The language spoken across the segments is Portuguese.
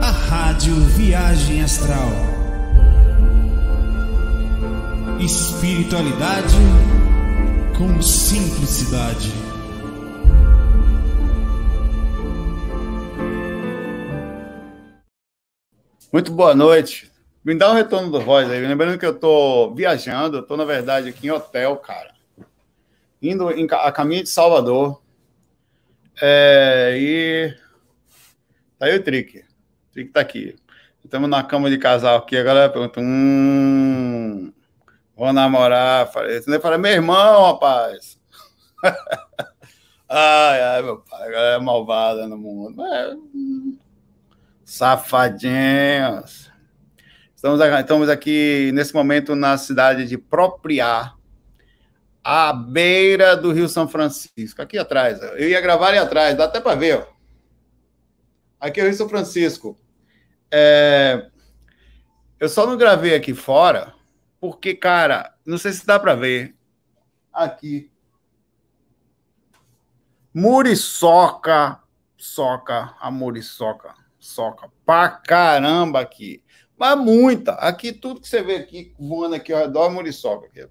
A Rádio Viagem Astral. Espiritualidade com simplicidade. Muito boa noite. Me dá um retorno do voz aí. Lembrando que eu tô viajando, eu tô, na verdade, aqui em hotel, cara. Indo em, a caminho de Salvador. É, e. Tá aí o Trick. O Trick tá aqui. Estamos na cama de casal aqui. A galera pergunta: hum, vou namorar. Falei, eu falei, meu irmão, rapaz. ai, ai, meu pai. A galera é malvada no mundo. É, safadinhos. Estamos, estamos aqui nesse momento na cidade de Propriar, à beira do Rio São Francisco, aqui atrás. Eu ia gravar ali atrás, dá até para ver. Ó. Aqui é o São Francisco. É... Eu só não gravei aqui fora, porque, cara, não sei se dá para ver. Aqui. Muriçoca, soca, a muriçoca, soca pra caramba aqui. Mas muita. Aqui, tudo que você vê aqui voando aqui ao redor é muriçoca. Aqui.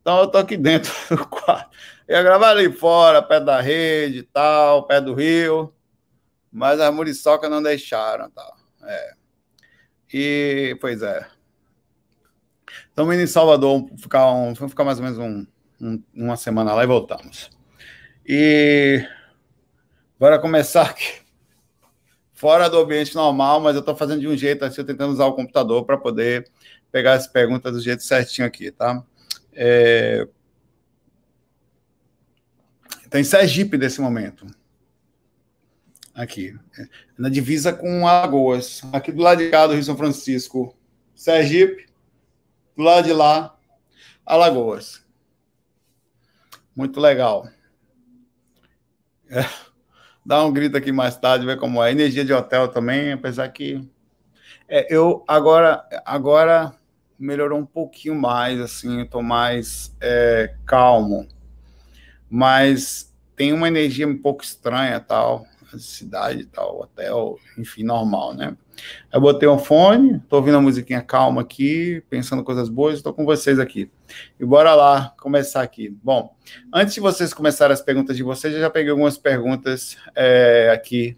Então eu tô aqui dentro do quarto. Eu ia gravar ali fora, perto da rede e tal, perto do rio. Mas as muriçocas não deixaram tal. É. E, pois é. Estamos indo em Salvador, ficar, um, vamos ficar mais ou menos um, um, uma semana lá e voltamos. E bora começar aqui. Fora do ambiente normal, mas eu estou fazendo de um jeito assim, tentando usar o computador para poder pegar as perguntas do jeito certinho aqui, tá? É... Tem Sergipe nesse momento. Aqui. Na divisa com Alagoas. Aqui do lado de cá do Rio São Francisco, Sergipe. Do lado de lá, Alagoas. Muito legal. É. Dá um grito aqui mais tarde, ver como é. Energia de hotel também, apesar que. É, eu agora, agora melhorou um pouquinho mais, assim, eu tô mais é, calmo. Mas tem uma energia um pouco estranha, tal, cidade, tal, hotel, enfim, normal, né? Eu botei um fone, tô ouvindo a musiquinha calma aqui, pensando coisas boas, estou com vocês aqui. E bora lá começar aqui. Bom, antes de vocês começarem as perguntas de vocês, eu já peguei algumas perguntas é, aqui.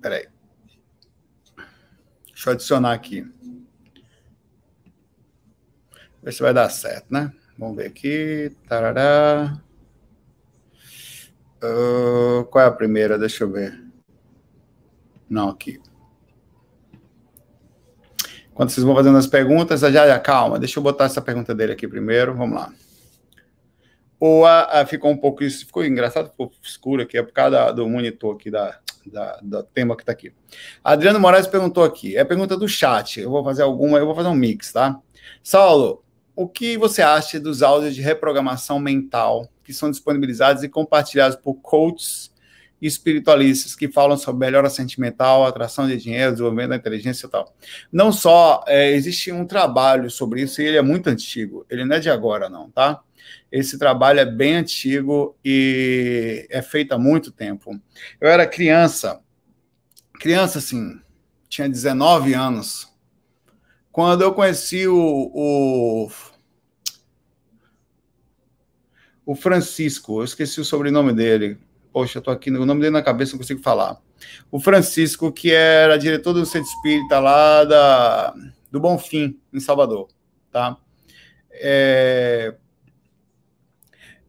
Peraí. Deixa eu adicionar aqui. Ver se vai dar certo, né? Vamos ver aqui. Tarará. Uh, qual é a primeira? Deixa eu ver. Não, aqui. Quando vocês vão fazendo as perguntas, já, já, calma, deixa eu botar essa pergunta dele aqui primeiro, vamos lá. Ou a, a, ficou um pouco, isso ficou engraçado, ficou escuro aqui, é por causa da, do monitor aqui, da, da, do tema que está aqui. Adriano Moraes perguntou aqui, é pergunta do chat, eu vou fazer alguma, eu vou fazer um mix, tá? Saulo, o que você acha dos áudios de reprogramação mental que são disponibilizados e compartilhados por coaches espiritualistas que falam sobre melhora sentimental, atração de dinheiro, desenvolvimento da inteligência e tal. Não só é, existe um trabalho sobre isso, e ele é muito antigo, ele não é de agora, não, tá? Esse trabalho é bem antigo e é feito há muito tempo. Eu era criança, criança assim, tinha 19 anos, quando eu conheci o, o o Francisco, eu esqueci o sobrenome dele, Poxa, eu tô aqui, o nome dele na cabeça, não consigo falar. O Francisco, que era diretor do Centro Espírita lá da, do Bonfim, em Salvador, tá? É,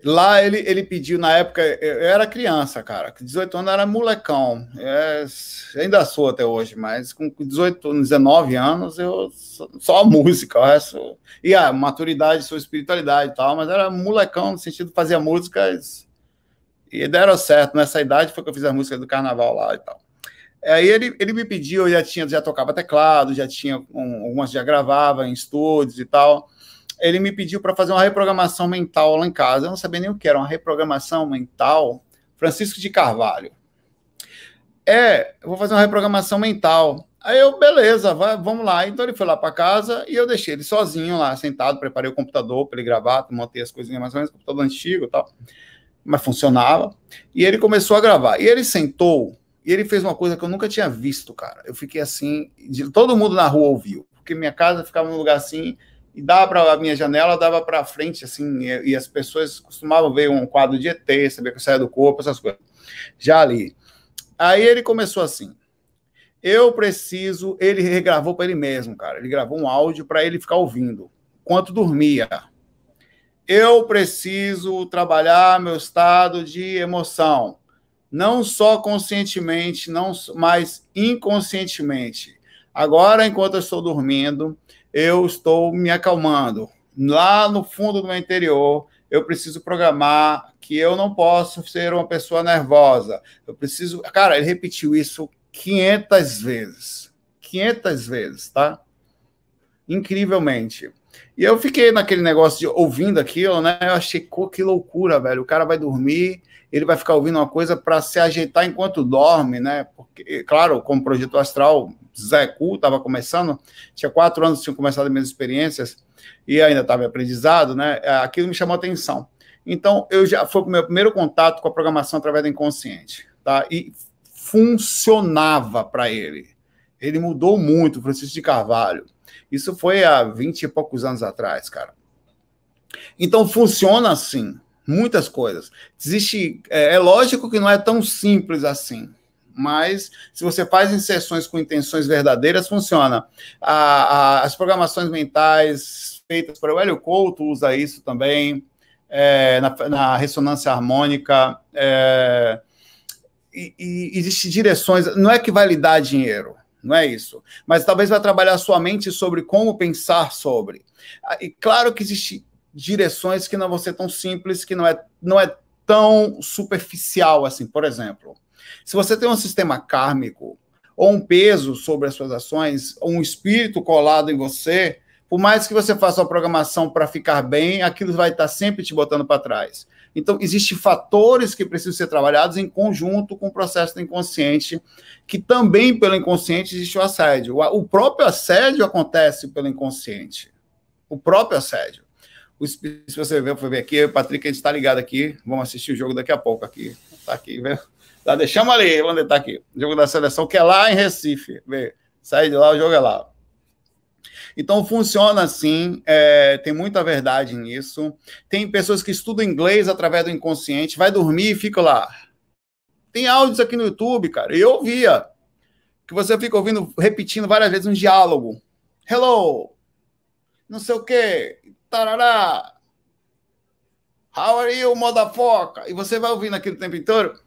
lá ele, ele pediu, na época, eu era criança, cara, 18 anos era molecão, é, ainda sou até hoje, mas com 18, 19 anos eu só música, o resto, e a maturidade, sua espiritualidade e tal, mas era molecão no sentido de fazer músicas e deram certo. Nessa idade foi que eu fiz a música do carnaval lá e tal. Aí ele, ele me pediu, eu já tinha, já tocava teclado, já tinha um, algumas já gravava em estúdios e tal. Ele me pediu para fazer uma reprogramação mental lá em casa. Eu não sabia nem o que era uma reprogramação mental. Francisco de Carvalho. É, eu vou fazer uma reprogramação mental. Aí eu, beleza, vai, vamos lá. Então ele foi lá para casa e eu deixei ele sozinho lá, sentado, preparei o computador para ele gravar, montei as coisinhas mais ou menos, computador antigo e tal. mas funcionava. E ele começou a gravar. E ele sentou e ele fez uma coisa que eu nunca tinha visto, cara. Eu fiquei assim, de, todo mundo na rua ouviu, porque minha casa ficava num lugar assim e dava para a minha janela, dava para frente assim, e, e, as pessoas costumavam ver um quadro de ET, saber que eu do corpo, essas coisas. Já ali. Aí ele começou assim: "Eu preciso", ele regravou para ele mesmo, cara. Ele gravou um áudio para ele ficar ouvindo enquanto dormia eu preciso trabalhar meu estado de emoção, não só conscientemente, não mas inconscientemente. Agora, enquanto eu estou dormindo, eu estou me acalmando. Lá no fundo do meu interior, eu preciso programar que eu não posso ser uma pessoa nervosa. Eu preciso. Cara, ele repetiu isso 500 vezes. 500 vezes, tá? Incrivelmente. E eu fiquei naquele negócio de ouvindo aquilo, né? Eu achei, que loucura, velho. O cara vai dormir, ele vai ficar ouvindo uma coisa para se ajeitar enquanto dorme, né? Porque, claro, como projeto astral, Zé Cu estava começando, tinha quatro anos, tinha começado as minhas experiências e ainda estava aprendizado, né? Aquilo me chamou atenção. Então, eu já foi o meu primeiro contato com a programação através do inconsciente, tá? E funcionava para ele. Ele mudou muito, Francisco de Carvalho. Isso foi há 20 e poucos anos atrás, cara. Então funciona assim, muitas coisas. Existe, é, é lógico que não é tão simples assim, mas se você faz inserções com intenções verdadeiras, funciona. A, a, as programações mentais feitas para o Hélio Couto usa isso também, é, na, na, ressonância harmônica. É, e, e existe direções, não é que vai lhe dar dinheiro, não é isso. Mas talvez vai trabalhar sua mente sobre como pensar sobre. Ah, e claro que existem direções que não vão ser tão simples, que não é, não é tão superficial assim. Por exemplo, se você tem um sistema kármico, ou um peso sobre as suas ações, ou um espírito colado em você, por mais que você faça uma programação para ficar bem, aquilo vai estar sempre te botando para trás. Então, existem fatores que precisam ser trabalhados em conjunto com o processo do inconsciente, que também pelo inconsciente existe o assédio. O próprio assédio acontece pelo inconsciente. O próprio assédio. Se você ver, foi ver aqui, Patrick, a gente está ligado aqui. Vamos assistir o jogo daqui a pouco aqui. Está aqui, viu? Tá, deixamos ali, onde está aqui. O jogo da seleção, que é lá em Recife. Vê. Sai de lá, o jogo é lá. Então funciona assim, é, tem muita verdade nisso. Tem pessoas que estudam inglês através do inconsciente, vai dormir e fica lá. Tem áudios aqui no YouTube, cara, eu ouvia, que você fica ouvindo, repetindo várias vezes um diálogo. Hello, não sei o que, tarará, how are you, motherfucker? E você vai ouvindo aquilo o tempo inteiro,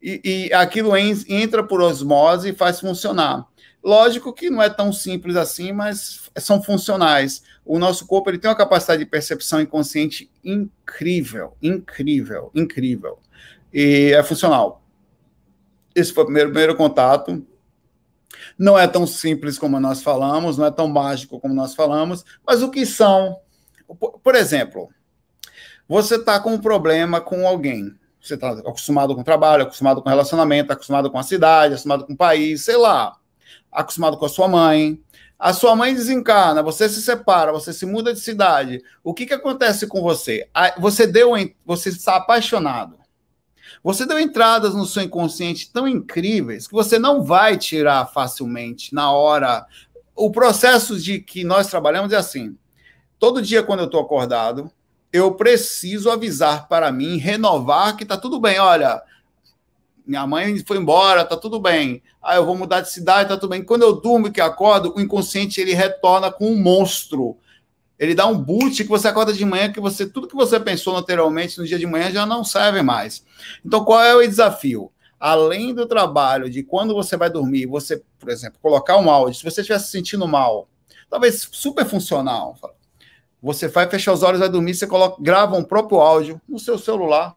e, e aquilo entra por osmose e faz funcionar. Lógico que não é tão simples assim, mas são funcionais. O nosso corpo ele tem uma capacidade de percepção inconsciente incrível, incrível, incrível. E é funcional. Esse foi o primeiro, primeiro contato. Não é tão simples como nós falamos, não é tão mágico como nós falamos, mas o que são? Por exemplo, você está com um problema com alguém. Você está acostumado com o trabalho, acostumado com relacionamento, acostumado com a cidade, acostumado com o país, sei lá acostumado com a sua mãe. A sua mãe desencarna, você se separa, você se muda de cidade. O que, que acontece com você? Você deu, você está apaixonado. Você deu entradas no seu inconsciente tão incríveis que você não vai tirar facilmente na hora. O processo de que nós trabalhamos é assim: todo dia quando eu estou acordado, eu preciso avisar para mim, renovar que está tudo bem. Olha, minha mãe foi embora, tá tudo bem. Ah, eu vou mudar de cidade, tá tudo bem. Quando eu durmo que acordo, o inconsciente ele retorna com um monstro. Ele dá um boot que você acorda de manhã, que você tudo que você pensou anteriormente no dia de manhã já não serve mais. Então, qual é o desafio? Além do trabalho de quando você vai dormir, você, por exemplo, colocar um áudio, se você estiver se sentindo mal, talvez super funcional, você vai fechar os olhos, vai dormir, você coloca, grava um próprio áudio no seu celular,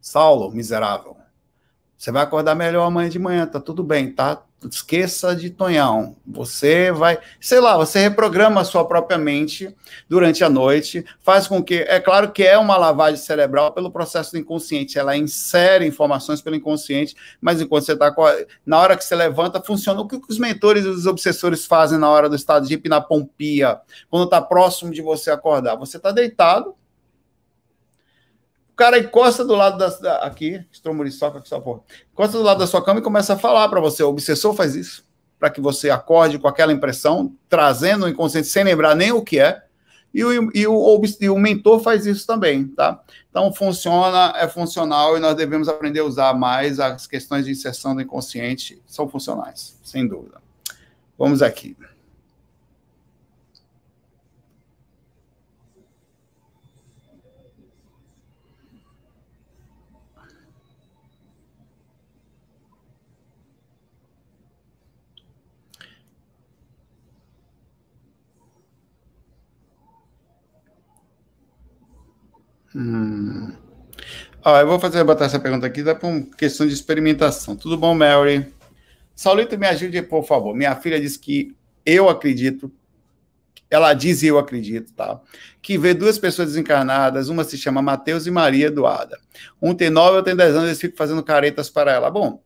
Saulo, miserável, você vai acordar melhor amanhã de manhã, tá tudo bem, tá? Esqueça de Tonhão. Você vai, sei lá, você reprograma a sua própria mente durante a noite, faz com que, é claro que é uma lavagem cerebral pelo processo do inconsciente, ela insere informações pelo inconsciente, mas enquanto você está na hora que você levanta, funciona o que os mentores e os obsessores fazem na hora do estado de hipnapompia, quando está próximo de você acordar. Você está deitado, cara encosta do lado da. da aqui, estromuriçoca que só porra. Encosta do lado da sua cama e começa a falar para você. O obsessor faz isso, para que você acorde com aquela impressão, trazendo o inconsciente sem lembrar nem o que é. E o, e, o, e o mentor faz isso também, tá? Então, funciona, é funcional e nós devemos aprender a usar mais as questões de inserção do inconsciente, são funcionais, sem dúvida. Vamos aqui. Hum. Eu vou fazer botar essa pergunta aqui, dá para uma questão de experimentação. Tudo bom, Mary? Saulito, me ajude, por favor. Minha filha diz que eu acredito, ela diz eu acredito, tá? Que vê duas pessoas desencarnadas, uma se chama Mateus e Maria Eduarda. Um tem nove, outro tem dez anos, eles ficam fazendo caretas para ela. Bom,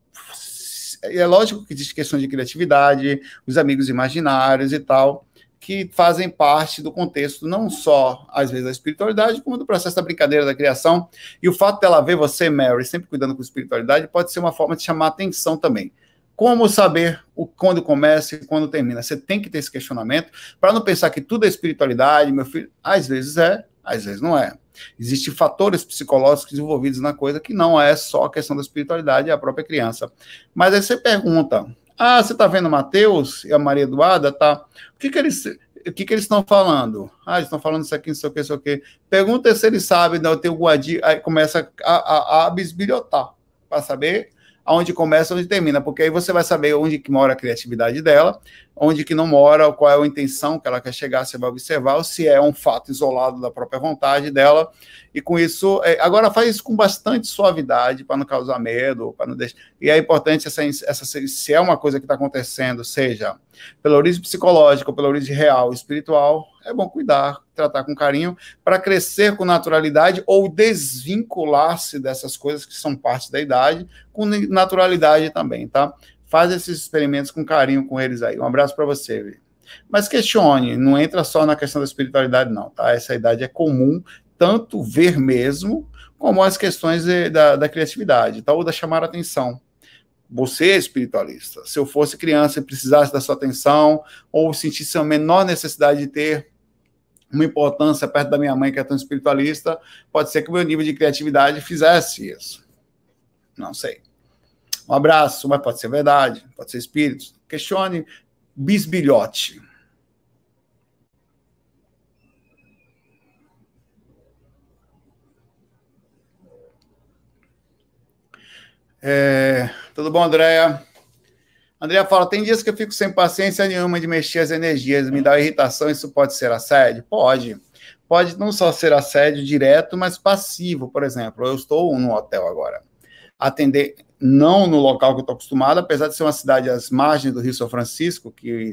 é lógico que existe questão de criatividade, os amigos imaginários e tal que fazem parte do contexto, não só, às vezes, da espiritualidade, como do processo da brincadeira, da criação. E o fato dela ver você, Mary, sempre cuidando com espiritualidade, pode ser uma forma de chamar atenção também. Como saber o, quando começa e quando termina? Você tem que ter esse questionamento para não pensar que tudo é espiritualidade, meu filho. Às vezes é, às vezes não é. Existem fatores psicológicos envolvidos na coisa que não é só a questão da espiritualidade, é a própria criança. Mas aí você pergunta, ah, você está vendo Mateus e a Maria Eduarda? Tá. O que, que eles o que, que eles estão falando? Ah, eles estão falando isso aqui, não sei o que, não sei o que. Pergunta se eles sabem, tem o Guadi, aí começa a, a, a bisbilhotar, para saber aonde começa onde termina, porque aí você vai saber onde que mora a criatividade dela, onde que não mora, qual é a intenção que ela quer chegar, você vai observar, ou se é um fato isolado da própria vontade dela, e com isso, é, agora faz isso com bastante suavidade, para não causar medo, para não deixar, e é importante essa, essa se é uma coisa que está acontecendo, seja pela origem psicológica pela origem real, espiritual, é bom cuidar, tratar com carinho, para crescer com naturalidade ou desvincular-se dessas coisas que são parte da idade, com naturalidade também, tá? Faz esses experimentos com carinho com eles aí. Um abraço para você, Vitor. Mas questione, não entra só na questão da espiritualidade, não, tá? Essa idade é comum, tanto ver mesmo, como as questões de, da, da criatividade, tá? ou da chamar atenção. Você é espiritualista. Se eu fosse criança e precisasse da sua atenção, ou sentisse a menor necessidade de ter uma importância perto da minha mãe, que é tão espiritualista, pode ser que o meu nível de criatividade fizesse isso. Não sei. Um abraço, mas pode ser verdade, pode ser espírito. Questione bisbilhote. É, tudo bom, Andréia? André fala: tem dias que eu fico sem paciência nenhuma de mexer as energias, me dá irritação, isso pode ser assédio? Pode. Pode não só ser assédio direto, mas passivo, por exemplo. Eu estou no hotel agora. Atender, não no local que eu estou acostumado, apesar de ser uma cidade às margens do Rio São Francisco, que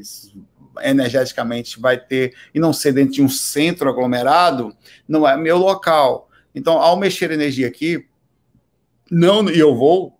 energeticamente vai ter, e não ser dentro de um centro aglomerado, não é meu local. Então, ao mexer energia aqui, não, e eu vou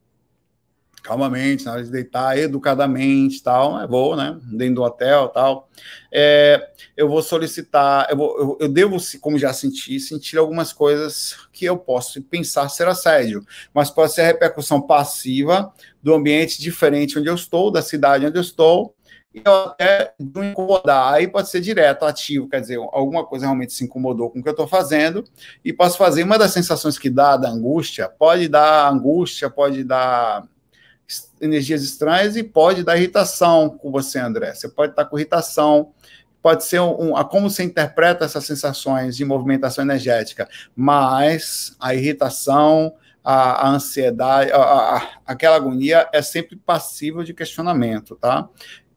calmamente, na hora de deitar, educadamente, tal, é vou, né, dentro do hotel, tal, é, eu vou solicitar, eu, vou, eu, eu, devo, como já senti, sentir algumas coisas que eu posso pensar ser assédio, mas pode ser a repercussão passiva do ambiente diferente onde eu estou, da cidade onde eu estou, e até de incomodar, aí pode ser direto, ativo, quer dizer, alguma coisa realmente se incomodou com o que eu estou fazendo, e posso fazer, uma das sensações que dá da angústia, pode dar angústia, pode dar energias estranhas e pode dar irritação com você, André. Você pode estar com irritação, pode ser um, a como você interpreta essas sensações de movimentação energética, mas a irritação, a, a ansiedade, a, a, aquela agonia é sempre passível de questionamento, tá?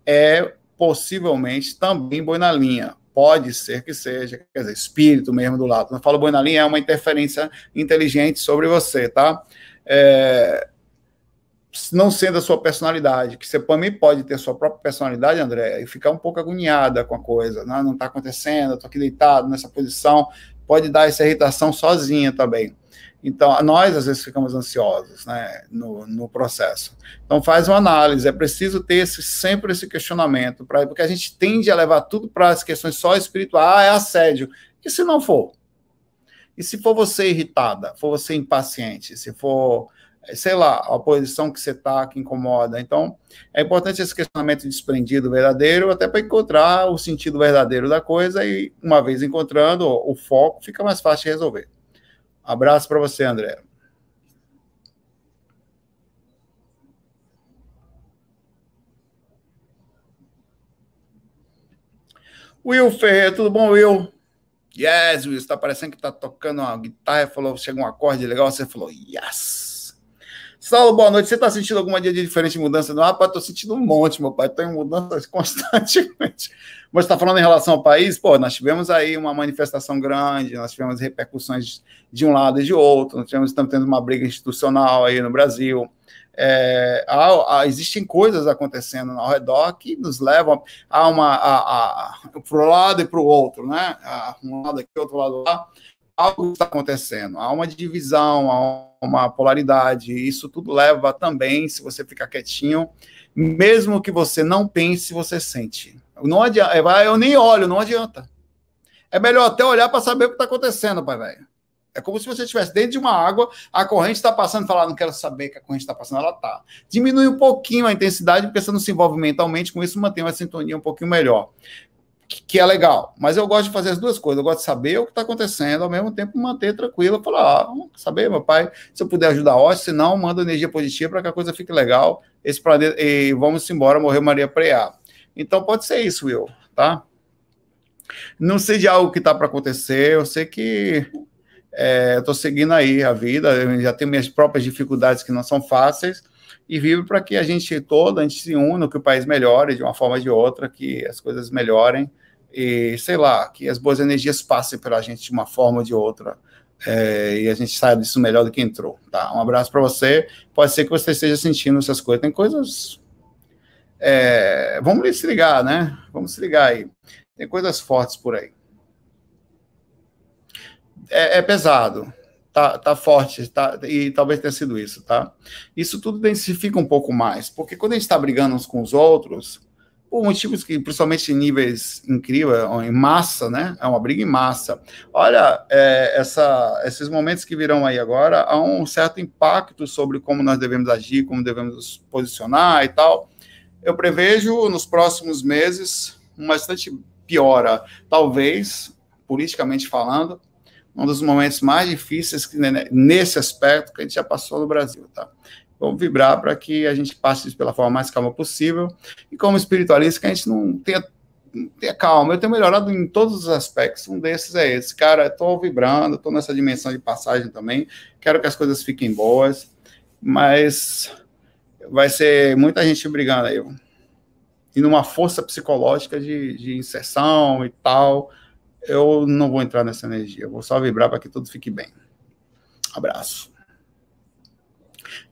É possivelmente também boi na linha. Pode ser que seja, quer dizer, espírito mesmo do lado. Eu falo boi na linha, é uma interferência inteligente sobre você, tá? É, não sendo a sua personalidade, que você também pode ter sua própria personalidade, André, e ficar um pouco agoniada com a coisa, né? não está acontecendo, estou aqui deitado nessa posição, pode dar essa irritação sozinha também. Então, nós às vezes ficamos ansiosos né, no, no processo. Então, faz uma análise, é preciso ter esse, sempre esse questionamento, pra, porque a gente tende a levar tudo para as questões só espirituais, ah, é assédio. E se não for? E se for você irritada, for você impaciente, se for, sei lá, a posição que você está que incomoda. Então, é importante esse questionamento desprendido verdadeiro, até para encontrar o sentido verdadeiro da coisa e, uma vez encontrando o foco, fica mais fácil de resolver. Abraço para você, André. Will Ferreira, tudo bom, Will? Yes, Will, está parecendo que está tocando uma guitarra, falou, chega um acorde legal, você falou, yes. Saulo, boa noite. Você está sentindo alguma dia de diferente mudança no mapa? Estou sentindo um monte, meu pai. Estou em mudanças constantemente. Mas está falando em relação ao país? Pô, nós tivemos aí uma manifestação grande, nós tivemos repercussões de um lado e de outro, nós tivemos, estamos tendo uma briga institucional aí no Brasil. É, há, há, existem coisas acontecendo ao redor que nos levam a uma para o lado e para o outro, né? um lado aqui, outro lado lá. Algo está acontecendo, há uma divisão, há uma polaridade. Isso tudo leva também, se você ficar quietinho, mesmo que você não pense, você sente. Não adianta, eu nem olho, não adianta. É melhor até olhar para saber o que está acontecendo, pai velho. É como se você estivesse dentro de uma água, a corrente está passando falar, não quero saber que a corrente está passando, ela está. Diminui um pouquinho a intensidade, porque você não se envolve mentalmente, com isso mantém uma sintonia um pouquinho melhor. Que, é legal. Mas eu gosto de fazer as duas coisas. Eu gosto de saber o que está acontecendo, ao mesmo tempo manter tranquilo. Falar, ah, saber, meu pai, se eu puder ajudar, ótimo. Se não, manda energia positiva para que a coisa fique legal. Esse planeta, e vamos embora, morreu Maria Preá. Então pode ser isso, Will, tá? Não sei de algo que está para acontecer, eu sei que é, estou seguindo aí a vida, eu já tenho minhas próprias dificuldades que não são fáceis, e vivo para que a gente toda, a gente se una, que o país melhore de uma forma ou de outra, que as coisas melhorem, e sei lá, que as boas energias passem pela gente de uma forma ou de outra, é, e a gente saia disso melhor do que entrou, tá? Um abraço para você, pode ser que você esteja sentindo essas coisas, tem coisas... É, vamos se ligar, né? Vamos se ligar aí. Tem coisas fortes por aí é, é pesado, tá, tá forte, tá, e talvez tenha sido isso, tá? Isso tudo densifica um pouco mais, porque quando a gente está brigando uns com os outros, por motivos que, principalmente em níveis incríveis, em massa, né? É uma briga em massa. Olha, é, essa, esses momentos que virão aí agora, há um certo impacto sobre como nós devemos agir, como devemos nos posicionar e tal. Eu prevejo nos próximos meses uma bastante piora, talvez, politicamente falando, um dos momentos mais difíceis que, né, nesse aspecto que a gente já passou no Brasil, tá? Vamos vibrar para que a gente passe isso pela forma mais calma possível e como espiritualista que a gente não tenha, tenha calma. Eu tenho melhorado em todos os aspectos. Um desses é esse, cara. Estou vibrando, estou nessa dimensão de passagem também. Quero que as coisas fiquem boas, mas vai ser muita gente brigando aí. E numa força psicológica de, de inserção e tal eu não vou entrar nessa energia, eu vou só vibrar para que tudo fique bem. Abraço.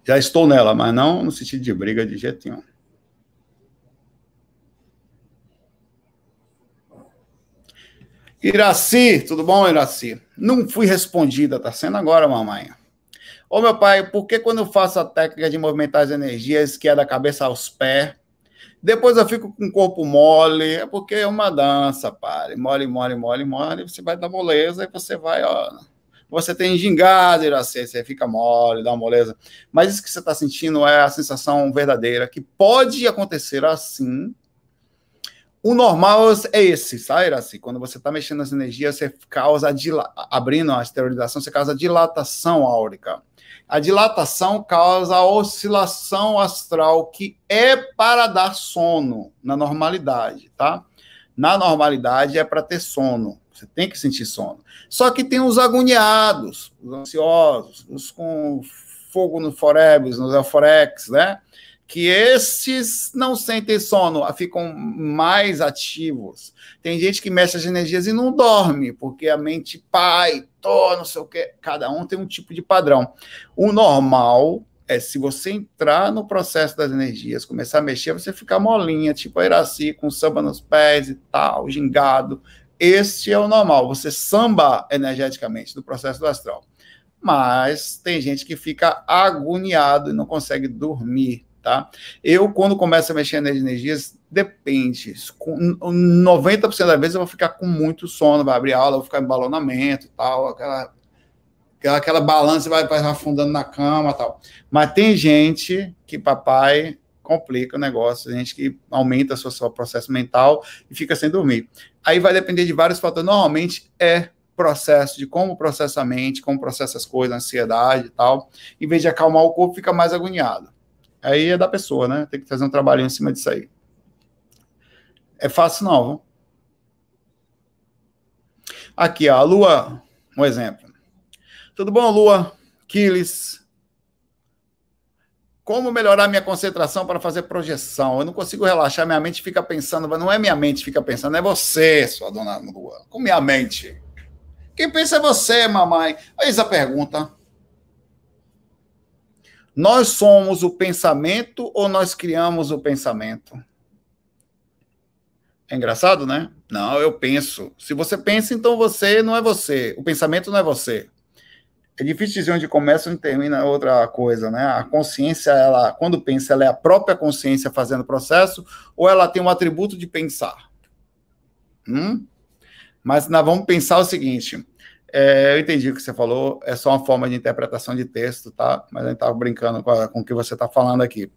Já estou nela, mas não no sentido de briga de jeito nenhum. Iraci, tudo bom, Iraci? Não fui respondida, tá sendo agora, mamãe. Ô, meu pai, por que quando eu faço a técnica de movimentar as energias, que é da cabeça aos pés, depois eu fico com o corpo mole, é porque é uma dança, pare. Mole, mole, mole, mole, você vai dar moleza e você vai, ó. Você tem gingado, Iraci, você fica mole, dá uma moleza. Mas isso que você está sentindo é a sensação verdadeira, que pode acontecer assim. O normal é esse, sabe, Iraci? Quando você está mexendo nas energias, você causa, abrindo a esterilização, você causa dilatação áurica. A dilatação causa a oscilação astral, que é para dar sono na normalidade, tá? Na normalidade é para ter sono. Você tem que sentir sono. Só que tem os agoniados, os ansiosos, os com fogo no forebs, nos euforex, né? que esses não sentem sono, ficam mais ativos. Tem gente que mexe as energias e não dorme, porque a mente pai, tô, não sei o quê. Cada um tem um tipo de padrão. O normal é se você entrar no processo das energias, começar a mexer, você ficar molinha, tipo a Iraci, com samba nos pés e tal, gingado. Esse é o normal, você samba energeticamente do processo do astral. Mas tem gente que fica agoniado e não consegue dormir tá? Eu, quando começo a mexer nas energias, depende. Com 90% das vezes eu vou ficar com muito sono, vai abrir aula, eu vou ficar em balonamento e tal, aquela aquela, aquela balança vai, vai afundando na cama tal. Mas tem gente que papai complica o negócio, gente que aumenta o seu, seu processo mental e fica sem dormir. Aí vai depender de vários fatores. Normalmente é processo de como processa a mente, como processa as coisas, ansiedade e tal. Em vez de acalmar o corpo, fica mais agoniado. Aí é da pessoa, né? Tem que fazer um trabalho em cima disso aí. É fácil não, viu? Aqui, ó, a Lua, um exemplo. Tudo bom, Lua? Quiles. Como melhorar minha concentração para fazer projeção? Eu não consigo relaxar, minha mente fica pensando, mas não é minha mente fica pensando, é você, sua dona Lua. Com minha mente. Quem pensa é você, mamãe. Eis a pergunta. Nós somos o pensamento ou nós criamos o pensamento? É engraçado, né? Não, eu penso. Se você pensa, então você não é você. O pensamento não é você. É difícil dizer onde começa e termina outra coisa, né? A consciência, ela, quando pensa, ela é a própria consciência fazendo o processo, ou ela tem um atributo de pensar? Hum? Mas nós vamos pensar o seguinte: é, eu entendi o que você falou, é só uma forma de interpretação de texto, tá? Mas a gente estava brincando com, a, com o que você está falando aqui.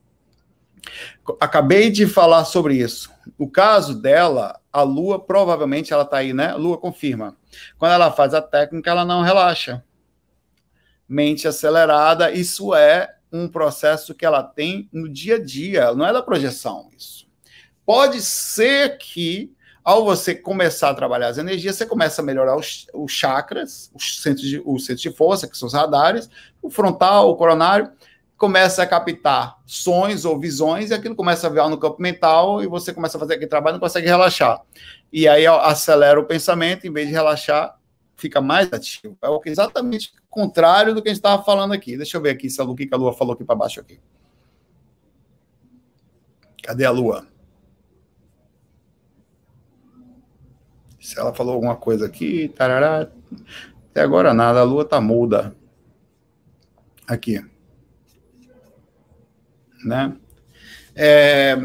Acabei de falar sobre isso. O caso dela, a Lua, provavelmente ela está aí, né? A Lua confirma. Quando ela faz a técnica, ela não relaxa. Mente acelerada, isso é um processo que ela tem no dia a dia, não é da projeção isso. Pode ser que, ao você começar a trabalhar as energias, você começa a melhorar os, os chakras, os centros, de, os centros de força, que são os radares, o frontal, o coronário, começa a captar sonhos ou visões e aquilo começa a vir no campo mental e você começa a fazer aquele trabalho não consegue relaxar. E aí acelera o pensamento, em vez de relaxar, fica mais ativo. É o que exatamente o contrário do que a gente estava falando aqui. Deixa eu ver aqui se a, o que a Lua falou aqui para baixo aqui. Cadê a Lua? Se ela falou alguma coisa aqui, tarará. Até agora nada, a Lua tá muda. Aqui né? É,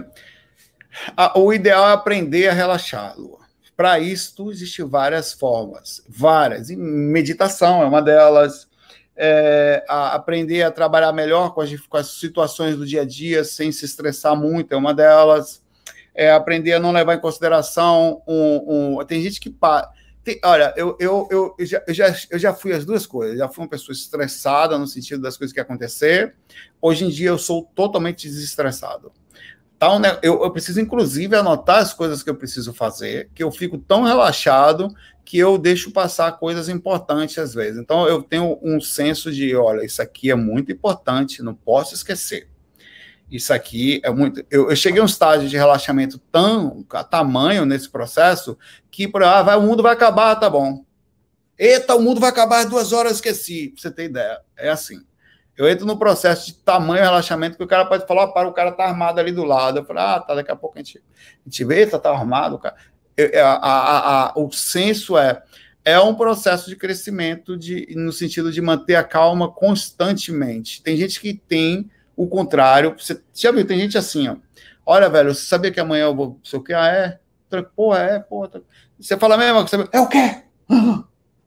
a, o ideal é aprender a relaxar, Lua. Para isso, existem várias formas, várias. E meditação é uma delas. É, a aprender a trabalhar melhor com as, com as, situações do dia a dia sem se estressar muito é uma delas. É, aprender a não levar em consideração um, um tem gente que tem, olha, eu, eu, eu, eu, já, eu, já, eu já fui as duas coisas. Já fui uma pessoa estressada no sentido das coisas que acontecer. Hoje em dia eu sou totalmente desestressado. Então, né, eu, eu preciso, inclusive, anotar as coisas que eu preciso fazer, que eu fico tão relaxado que eu deixo passar coisas importantes às vezes. Então, eu tenho um senso de, olha, isso aqui é muito importante, não posso esquecer isso aqui é muito. Eu, eu, cheguei a um estágio de relaxamento tão tamanho nesse processo que ah, vai, o mundo vai acabar, tá bom. Eita, o mundo vai acabar duas horas, esqueci. Pra você ter ideia. É assim. Eu entro no processo de tamanho relaxamento que o cara pode falar, para, o cara tá armado ali do lado. Eu falo, ah, tá, daqui a pouco a gente, a gente vê, tá, tá armado, cara. Eu, a, a, a, o senso é é um processo de crescimento de, no sentido de manter a calma constantemente. Tem gente que tem o contrário. Você já viu, tem gente assim, ó. Olha, velho, você sabia que amanhã eu vou. Sei o que? Ah, é? Pô, é, pô. Você fala mesmo, você... é o quê?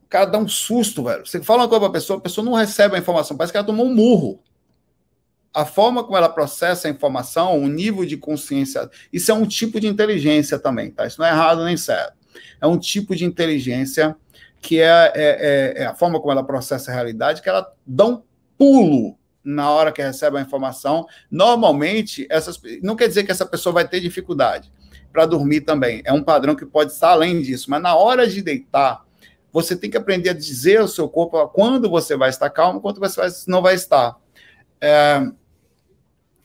O cara dá um susto, velho. Você fala uma coisa pra pessoa, a pessoa não recebe a informação, parece que ela tomou um murro. A forma como ela processa a informação, o nível de consciência, isso é um tipo de inteligência também, tá? Isso não é errado nem certo. É um tipo de inteligência que é, é, é, é a forma como ela processa a realidade, que ela dá um pulo na hora que recebe a informação. Normalmente, essas, não quer dizer que essa pessoa vai ter dificuldade para dormir também. É um padrão que pode estar além disso. Mas na hora de deitar, você tem que aprender a dizer ao seu corpo quando você vai estar calmo, quando você vai, não vai estar. É,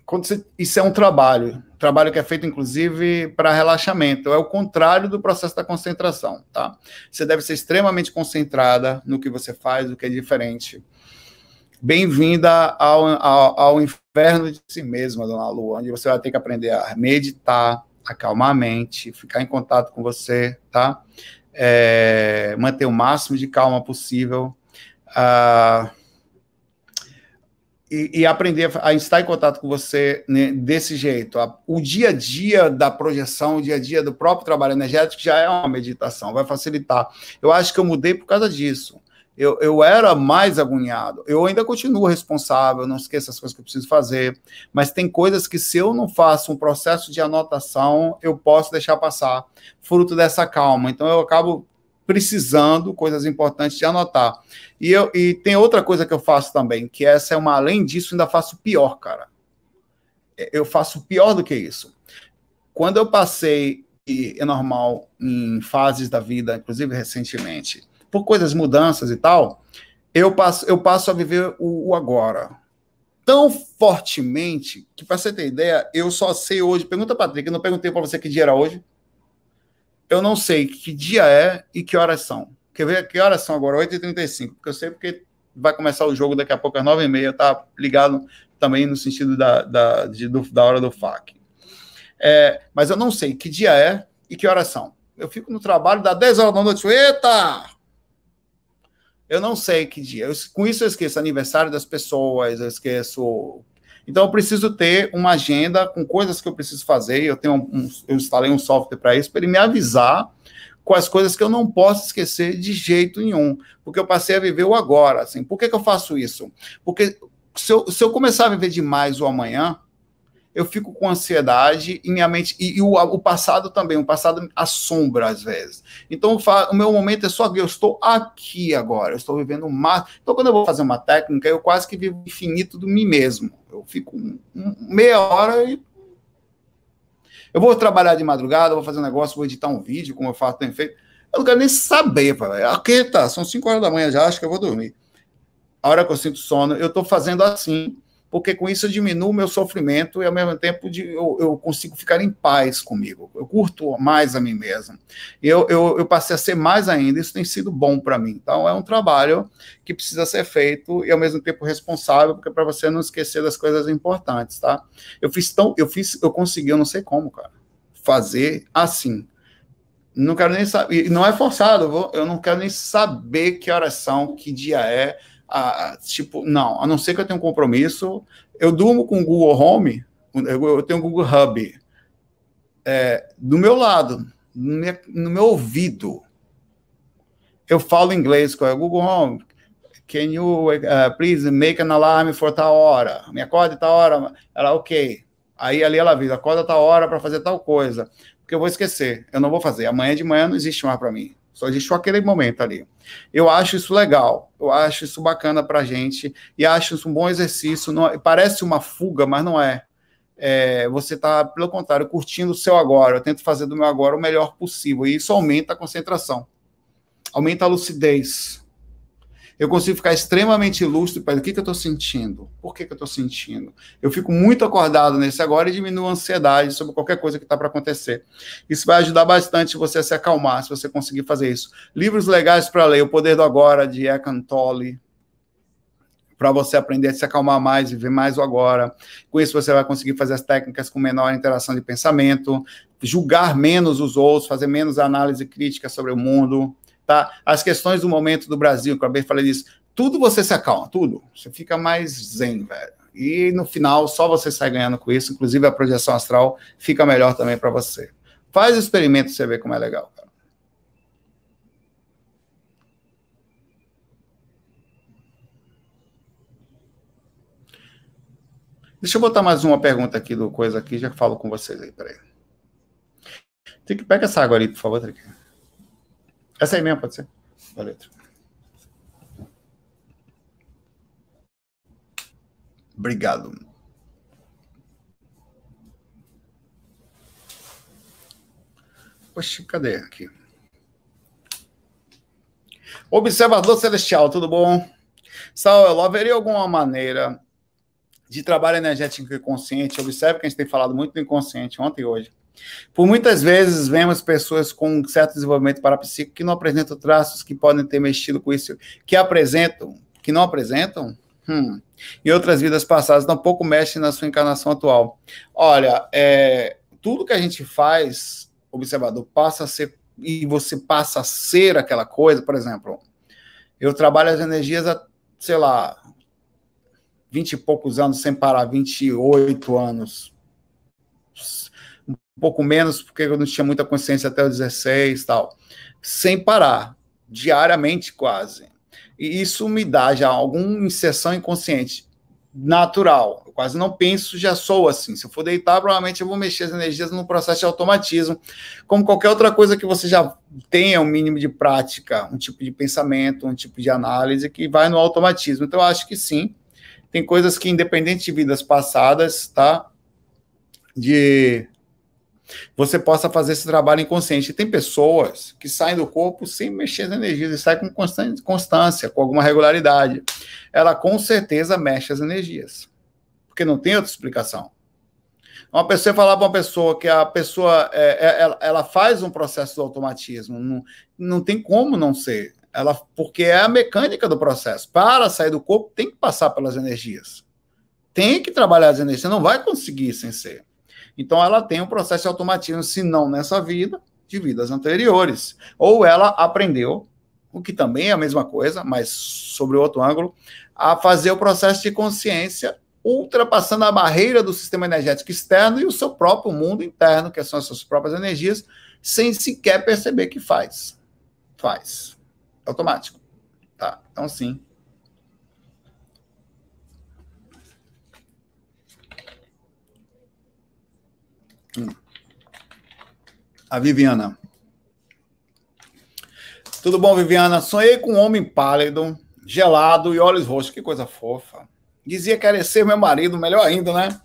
você, isso é um trabalho, trabalho que é feito inclusive para relaxamento. É o contrário do processo da concentração, tá? Você deve ser extremamente concentrada no que você faz, o que é diferente Bem-vinda ao, ao, ao, inferno de si mesma, dona Lu, onde você vai ter que aprender a meditar, acalmar a mente, ficar em contato com você, tá? É, manter o máximo de calma possível. Uh, e, e, aprender a estar em contato com você né, desse jeito. O dia a dia da projeção, o dia a dia do próprio trabalho energético já é uma meditação, vai facilitar. Eu acho que eu mudei por causa disso eu, eu era mais agoniado. Eu ainda continuo responsável, não esqueço as coisas que eu preciso fazer, mas tem coisas que, se eu não faço um processo de anotação, eu posso deixar passar, fruto dessa calma. Então, eu acabo precisando, coisas importantes de anotar. E, eu, e tem outra coisa que eu faço também, que essa é uma, além disso, ainda faço pior, cara. Eu faço pior do que isso. Quando eu passei, e é normal, em fases da vida, inclusive recentemente, por coisas, mudanças e tal, eu passo, eu passo a viver o, o agora. Tão fortemente que, para você ter ideia, eu só sei hoje. Pergunta, Patrick, eu não perguntei para você que dia era hoje. Eu não sei que dia é e que horas são. Quer ver que horas são agora? 8h35. Porque eu sei porque vai começar o jogo daqui a pouco às 9h30. Tá ligado também no sentido da, da, de, do, da hora do FAC. É, mas eu não sei que dia é e que horas são. Eu fico no trabalho, dá 10 horas da noite. Eita! Eu não sei que dia. Eu, com isso eu esqueço aniversário das pessoas, eu esqueço. Então eu preciso ter uma agenda com coisas que eu preciso fazer. Eu tenho um, eu instalei um software para isso, para ele me avisar com as coisas que eu não posso esquecer de jeito nenhum, porque eu passei a viver o agora. Assim, por que, que eu faço isso? Porque se eu, se eu começar a viver demais o amanhã, eu fico com ansiedade e minha mente. E, e o, o, passado também, o passado assombra às vezes. Então, o meu momento é só que eu estou aqui agora, eu estou vivendo o máximo. Então, quando eu vou fazer uma técnica, eu quase que vivo infinito de mim mesmo. Eu fico um, um, meia hora e. Eu vou trabalhar de madrugada, vou fazer um negócio, vou editar um vídeo, como eu faço, tenho feito. Eu não quero nem saber, pai. Aqui tá, são 5 horas da manhã já, acho que eu vou dormir. A hora que eu sinto sono, eu estou fazendo assim porque com isso eu diminuo o meu sofrimento e ao mesmo tempo de, eu, eu, consigo ficar em paz comigo. Eu curto mais a mim mesmo. Eu, eu, eu passei a ser mais ainda, isso tem sido bom para mim. Então é um trabalho que precisa ser feito e ao mesmo tempo responsável, porque para você não esquecer das coisas importantes, tá? Eu fiz tão, eu fiz, eu consegui, eu não sei como, cara, fazer assim. Não quero nem saber, não é forçado, eu não quero nem saber que horas são, que dia é tipo, não, a não ser que eu tenha um compromisso. Eu durmo com o Google Home, eu tenho o Google Hub é, do meu lado, no meu, no meu, ouvido. Eu falo inglês com o Google Home. Can you uh, please make an alarm for tal hora? Me acorde tal hora. Ela, ok. Aí ali ela avisa, acorda tal hora para fazer tal coisa. Porque eu vou esquecer. Eu não vou fazer. Amanhã de manhã não existe mais para mim. Só existe aquele momento ali. Eu acho isso legal, eu acho isso bacana para gente e acho isso um bom exercício. Não, parece uma fuga, mas não é. é você está, pelo contrário, curtindo o seu agora. Eu tento fazer do meu agora o melhor possível e isso aumenta a concentração, aumenta a lucidez, eu consigo ficar extremamente lúcido para o que, que eu estou sentindo, por que, que eu estou sentindo. Eu fico muito acordado nesse agora e diminuo a ansiedade sobre qualquer coisa que está para acontecer. Isso vai ajudar bastante você a se acalmar, se você conseguir fazer isso. Livros legais para ler, O Poder do Agora, de Eckhart Tolle, para você aprender a se acalmar mais, viver mais o agora. Com isso, você vai conseguir fazer as técnicas com menor interação de pensamento, julgar menos os outros, fazer menos análise crítica sobre o mundo, tá? As questões do momento do Brasil, que eu de falar disso, tudo você se acalma, tudo. Você fica mais zen, velho. E no final, só você sai ganhando com isso, inclusive a projeção astral fica melhor também para você. Faz o experimento você ver como é legal, cara. Deixa eu botar mais uma pergunta aqui do coisa aqui, já falo com vocês aí, peraí. Tem que pegar essa água ali, por favor, Trick. Essa aí mesmo, pode ser? A letra. Obrigado. Poxa, cadê aqui? Observador Celestial, tudo bom? Saulo, haveria alguma maneira de trabalho energético inconsciente? Observe que a gente tem falado muito do inconsciente ontem e hoje por muitas vezes vemos pessoas com certo desenvolvimento parapsíquico que não apresentam traços que podem ter mexido com isso, que apresentam, que não apresentam, hum, e outras vidas passadas tampouco mexem na sua encarnação atual. Olha, é, tudo que a gente faz, observador, passa a ser, e você passa a ser aquela coisa, por exemplo, eu trabalho as energias há, sei lá, vinte e poucos anos sem parar, 28 anos, pouco menos, porque eu não tinha muita consciência até os 16 tal, sem parar, diariamente quase. E isso me dá já alguma inserção inconsciente natural. Eu quase não penso, já sou assim. Se eu for deitar, provavelmente eu vou mexer as energias no processo de automatismo, como qualquer outra coisa que você já tenha um mínimo de prática, um tipo de pensamento, um tipo de análise que vai no automatismo. Então, eu acho que sim. Tem coisas que, independente de vidas passadas, tá? De você possa fazer esse trabalho inconsciente. Tem pessoas que saem do corpo sem mexer as energias e saem com constância, com alguma regularidade. Ela com certeza mexe as energias, porque não tem outra explicação. Uma pessoa falar para uma pessoa que a pessoa é, é, ela, ela, faz um processo de automatismo, não, não tem como não ser. Ela, porque é a mecânica do processo. Para sair do corpo, tem que passar pelas energias. Tem que trabalhar as energias. Você não vai conseguir sem ser. Então, ela tem um processo de automatismo, se não nessa vida, de vidas anteriores. Ou ela aprendeu, o que também é a mesma coisa, mas sobre outro ângulo, a fazer o processo de consciência ultrapassando a barreira do sistema energético externo e o seu próprio mundo interno, que são as suas próprias energias, sem sequer perceber que faz. Faz. Automático. Tá? Então, sim, A Viviana. Tudo bom, Viviana? Sonhei com um homem pálido, gelado e olhos roxos. Que coisa fofa. Dizia que era ser meu marido, melhor ainda, né?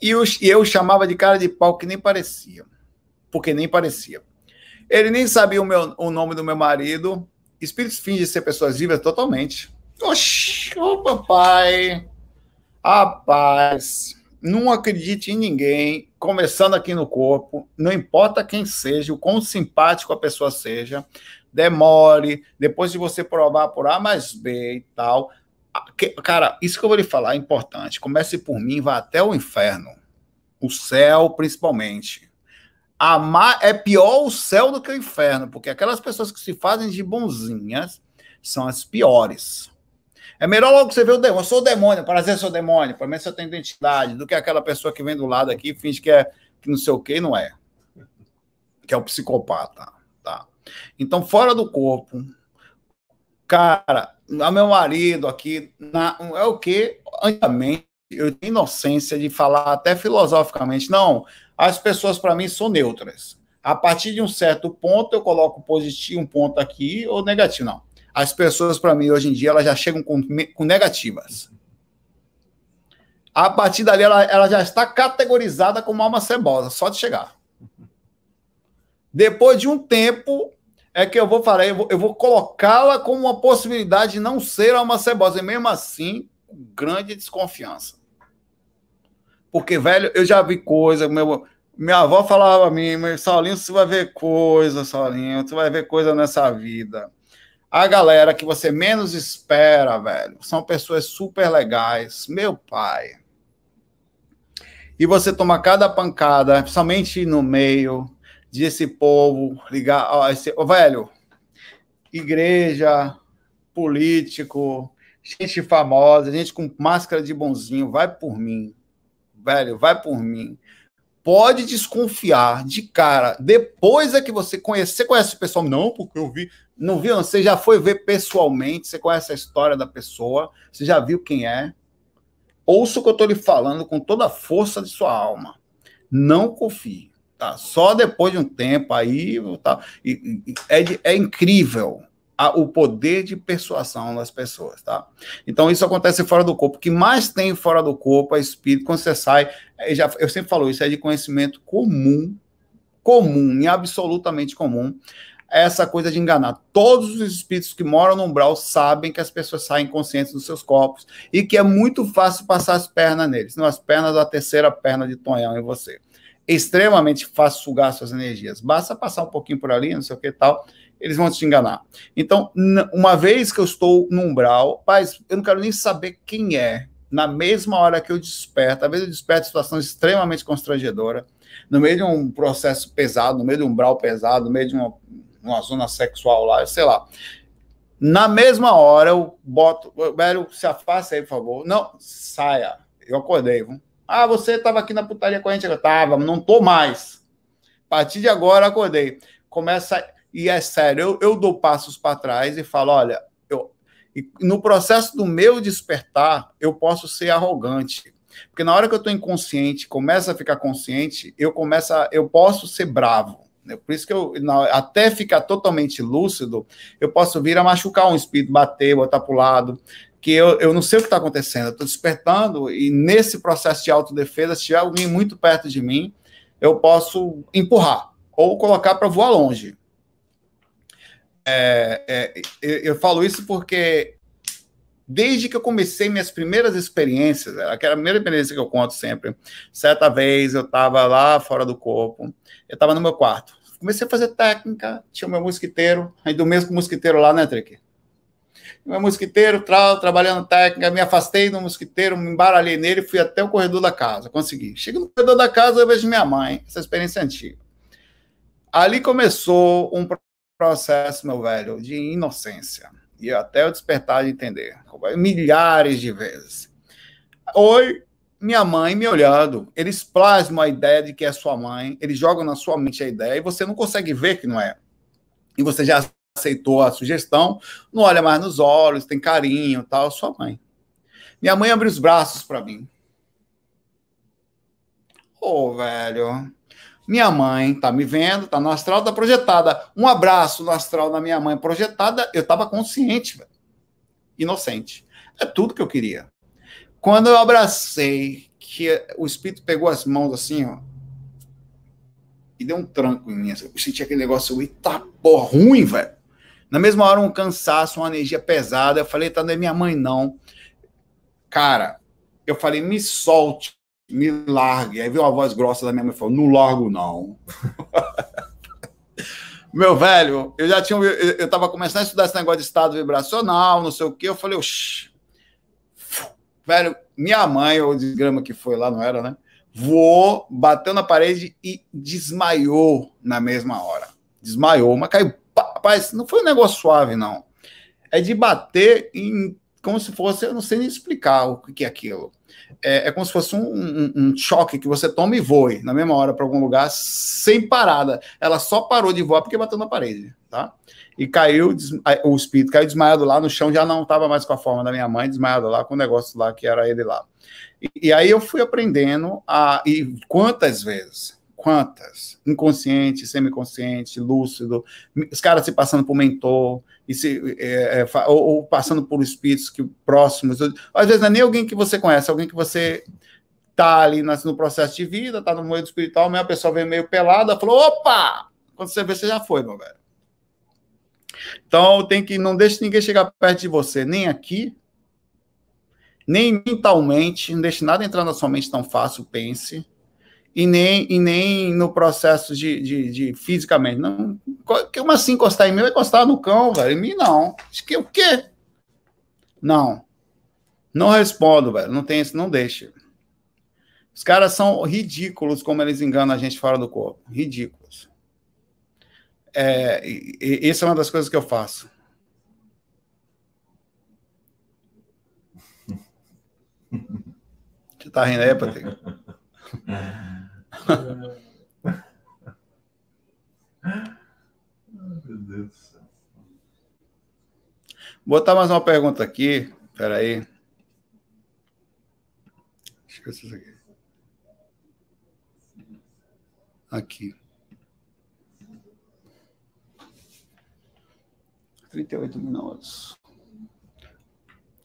E eu, e eu chamava de cara de pau que nem parecia. Porque nem parecia. Ele nem sabia o, meu, o nome do meu marido. Espíritos fingem ser pessoas vivas totalmente. Oxi, ô papai. Rapaz não acredite em ninguém, começando aqui no corpo, não importa quem seja, o quão simpático a pessoa seja, demore, depois de você provar por A mais B e tal. Cara, isso que eu vou lhe falar é importante. Comece por mim, vá até o inferno. O céu, principalmente. Amar é pior o céu do que o inferno, porque aquelas pessoas que se fazem de bonzinhas são as piores. É melhor logo você ver o demônio. Eu sou o demônio, prazer, sou demônio. Para mim você tem identidade, do que aquela pessoa que vem do lado aqui finge que é que não sei o que, não é. Que é o psicopata. Tá? Então, fora do corpo, cara, meu marido aqui, na, é o que? Antigamente, eu tenho inocência de falar até filosoficamente. Não, as pessoas para mim são neutras. A partir de um certo ponto, eu coloco positivo, um ponto aqui, ou negativo. Não as pessoas, para mim, hoje em dia, elas já chegam com, com negativas. A partir dali, ela, ela já está categorizada como alma cebosa, só de chegar. Depois de um tempo, é que eu vou falar, eu vou, vou colocá-la como uma possibilidade de não ser alma cebosa, e mesmo assim, grande desconfiança. Porque, velho, eu já vi coisa, meu, minha avó falava a mim, Saulinho, você vai ver coisa, Saulinho, você vai ver coisa nessa vida. A galera que você menos espera, velho, são pessoas super legais. Meu pai. E você toma cada pancada, principalmente no meio desse povo, ligar, ó, esse, ó, velho, igreja, político, gente famosa, gente com máscara de bonzinho, vai por mim, velho, vai por mim. Pode desconfiar de cara. Depois é que você conhece, você conhece o pessoal? Não, porque eu vi. Não viu? Você já foi ver pessoalmente, você conhece a história da pessoa, você já viu quem é. Ouça o que eu estou lhe falando com toda a força de sua alma. Não confie. Tá? Só depois de um tempo aí. Tá? E, e, é, é incrível o poder de persuasão das pessoas. Tá? Então, isso acontece fora do corpo. O que mais tem fora do corpo é espírito. Quando você sai, é, já, eu sempre falo isso, é de conhecimento comum, comum e absolutamente comum essa coisa de enganar. Todos os espíritos que moram no umbral sabem que as pessoas saem conscientes dos seus corpos e que é muito fácil passar as pernas neles, não as pernas da terceira perna de Tonhão em você. Extremamente fácil sugar suas energias. Basta passar um pouquinho por ali, não sei o que tal, eles vão te enganar. Então, uma vez que eu estou no umbral, paz, eu não quero nem saber quem é. Na mesma hora que eu desperto, às vezes eu desperto em situação extremamente constrangedora, no meio de um processo pesado, no meio de um umbral pesado, no meio de uma numa zona sexual lá, sei lá. Na mesma hora, eu boto, velho, se afasta aí, por favor. Não, saia. Eu acordei. Viu? Ah, você estava aqui na putaria com a gente? Eu tava, não tô mais. A partir de agora, acordei. Começa, e é sério, eu, eu dou passos para trás e falo: olha, eu, no processo do meu despertar, eu posso ser arrogante. Porque na hora que eu estou inconsciente, começa a ficar consciente, eu começo a, eu posso ser bravo. Né? Por isso que eu, até ficar totalmente lúcido, eu posso vir a machucar um espírito, bater, botar para o lado, que eu, eu não sei o que está acontecendo, eu estou despertando, e nesse processo de autodefesa, se tiver alguém muito perto de mim, eu posso empurrar ou colocar para voar longe. É, é, eu, falo isso porque desde que eu comecei minhas primeiras experiências, aquela primeira experiência que eu conto sempre, certa vez eu estava lá fora do corpo, eu estava no meu quarto, comecei a fazer técnica, tinha o meu mosquiteiro, aí do mesmo mosquiteiro lá, né, Trick? Meu mosquiteiro, tra trabalhando técnica, me afastei do mosquiteiro, me embaralhei nele, fui até o corredor da casa, consegui. Chego no corredor da casa, eu vejo minha mãe, essa experiência é antiga. Ali começou um processo, meu velho, de inocência. E até eu despertar de entender. Milhares de vezes. Oi, minha mãe me olhando. Eles plasmam a ideia de que é sua mãe, eles jogam na sua mente a ideia e você não consegue ver que não é. E você já aceitou a sugestão, não olha mais nos olhos, tem carinho, tal, sua mãe. Minha mãe abre os braços para mim. Ô, oh, velho. Minha mãe tá me vendo, tá no astral, tá projetada. Um abraço no astral da minha mãe projetada, eu tava consciente. Inocente. É tudo que eu queria. Quando eu abracei, que o espírito pegou as mãos assim, ó, e deu um tranco em mim. Assim, eu senti aquele negócio, eita porra, ruim, velho. Na mesma hora, um cansaço, uma energia pesada. Eu falei, tá, não é minha mãe, não. Cara, eu falei, me solte, me largue. Aí veio uma voz grossa da minha mãe e falou, não largo, não. Meu velho, eu já tinha. Eu, eu tava começando a estudar esse negócio de estado vibracional, não sei o quê. Eu falei, oxi. Velho, minha mãe, ou de grama que foi lá, não era, né? Voou, bateu na parede e desmaiou na mesma hora. Desmaiou, mas caiu Rapaz, não foi um negócio suave, não. É de bater em, como se fosse, eu não sei nem explicar o que é aquilo. É, é como se fosse um, um, um, choque que você toma e voe na mesma hora para algum lugar sem parada. Ela só parou de voar porque bateu na parede, tá? E caiu, o espírito caiu desmaiado lá no chão, já não estava mais com a forma da minha mãe, desmaiado lá com o negócio lá que era ele lá. E, e aí eu fui aprendendo a. E quantas vezes? Quantas? Inconsciente, semiconsciente, lúcido, os caras se passando por mentor, e se, é, é, ou, ou, passando por espíritos que, próximos. Às vezes não é nem alguém que você conhece, alguém que você tá ali no processo de vida, tá no meio espiritual, mas a pessoa vem meio pelada, falou: opa! Quando você vê, você já foi, meu velho. Então tem que não deixe ninguém chegar perto de você, nem aqui, nem mentalmente, não deixe nada entrar na sua mente tão fácil, pense e nem, e nem no processo de, de, de, fisicamente. Não, como assim encostar em mim? Vai encostar no cão, velho. Em mim, não. Que o quê? Não. Não respondo, velho. Não tem isso, não deixa. Os caras são ridículos como eles enganam a gente fora do corpo. Ridículos. É, e, e, essa é uma das coisas que eu faço. Você tá rindo aí, Patrick? Meu Deus do céu. Vou botar mais uma pergunta aqui. Espera aí. Deixa eu ver se isso aqui. Aqui. 38 minutos.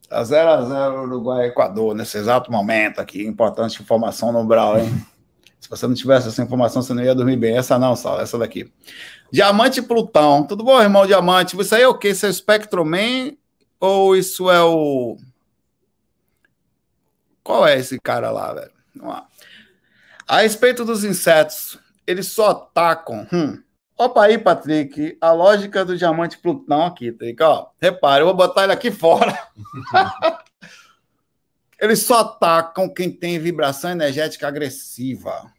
Tá 0 a 0 Uruguai Equador nesse exato momento aqui. Importante informação no Brau, hein? Se você não tivesse essa informação, você não ia dormir bem. Essa não, Sal, essa daqui. Diamante Plutão. Tudo bom, irmão Diamante? Isso aí é o quê? Isso é o Spectroman ou isso é o. Qual é esse cara lá, velho? Vamos lá. A respeito dos insetos, eles só atacam. Hum. Opa aí, Patrick, a lógica do diamante Plutão aqui, Patrick. Ó, repare, eu vou botar ele aqui fora. eles só atacam quem tem vibração energética agressiva.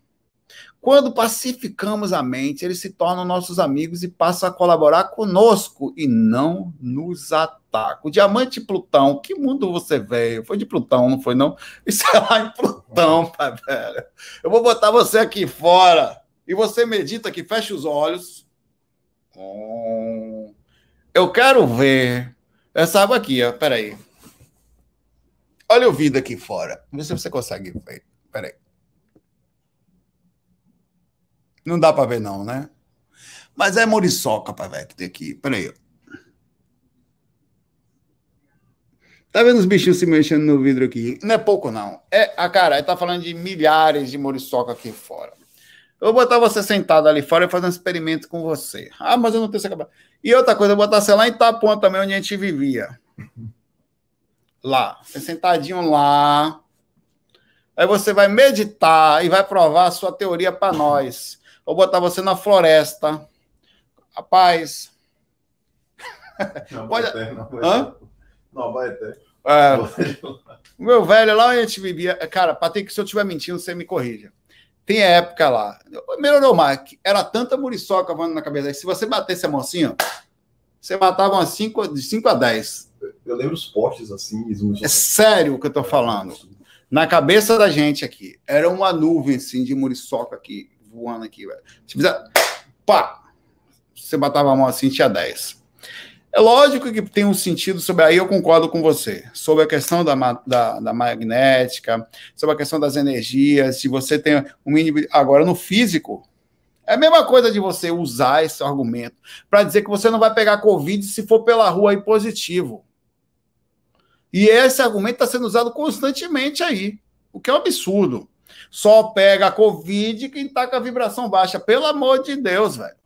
Quando pacificamos a mente, eles se tornam nossos amigos e passam a colaborar conosco e não nos atacam. O diamante Plutão, que mundo você veio? Foi de Plutão, não foi não? Isso é lá em Plutão, pai, velho. Eu vou botar você aqui fora e você medita aqui, fecha os olhos. Eu quero ver Essa água aqui, ó, peraí. Olha o vidro aqui fora. Vê se você consegue ver. Peraí. Não dá para ver, não, né? Mas é muriçoca, para que tem aqui. Peraí. Tá vendo os bichinhos se mexendo no vidro aqui? Não é pouco, não. É, a cara, tá falando de milhares de muriçoca aqui fora. Eu vou botar você sentado ali fora e fazer um experimento com você. Ah, mas eu não tenho essa cabeça. E outra coisa, eu vou botar você lá em Itapuã também, onde a gente vivia. Lá. Você sentadinho lá. Aí você vai meditar e vai provar a sua teoria para nós. Vou botar você na floresta. Rapaz. Não, Pode... vai ter, não vai Hã? ter. Não, vai ter. É, meu velho, lá onde a gente vivia. Cara, Patrick, se eu estiver mentindo, você me corrija. Tem época lá. Melhorou mais. Era tanta muriçoca voando na cabeça. Se você batesse a mão assim, ó, você matava umas cinco, de 5 a 10. Eu lembro os postes assim. É sério o que eu tô falando. Na cabeça da gente aqui, era uma nuvem assim de muriçoca aqui, voando aqui, velho. Se fizer. Pá! Você batava a mão assim, tinha 10. É lógico que tem um sentido sobre. Aí eu concordo com você. Sobre a questão da, da, da magnética, sobre a questão das energias, se você tem um mínimo. Agora, no físico, é a mesma coisa de você usar esse argumento para dizer que você não vai pegar Covid se for pela rua aí positivo. E esse argumento está sendo usado constantemente aí, o que é um absurdo. Só pega a Covid quem está com a vibração baixa. Pelo amor de Deus, velho.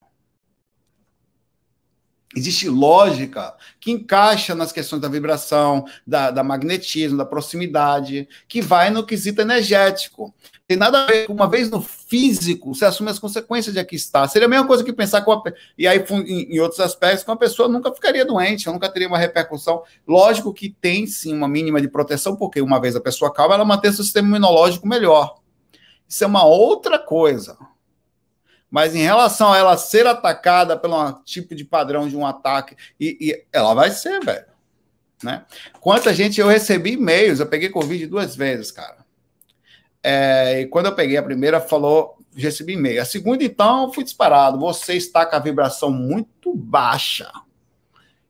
Existe lógica que encaixa nas questões da vibração, da, da magnetismo, da proximidade, que vai no quesito energético. Tem nada a ver, uma vez no físico, você assume as consequências de aqui estar. Seria a mesma coisa que pensar com a, e aí em, em outros aspectos, que uma pessoa nunca ficaria doente, nunca teria uma repercussão. Lógico que tem sim uma mínima de proteção, porque uma vez a pessoa calma, ela mantém seu sistema imunológico melhor. Isso é uma outra coisa. Mas em relação a ela ser atacada pelo tipo de padrão de um ataque, e, e ela vai ser, velho. Né? Quanta gente eu recebi e-mails, eu peguei Covid duas vezes, cara. É, e quando eu peguei a primeira, falou, recebi e-mail. A segunda, então, fui disparado. Você está com a vibração muito baixa.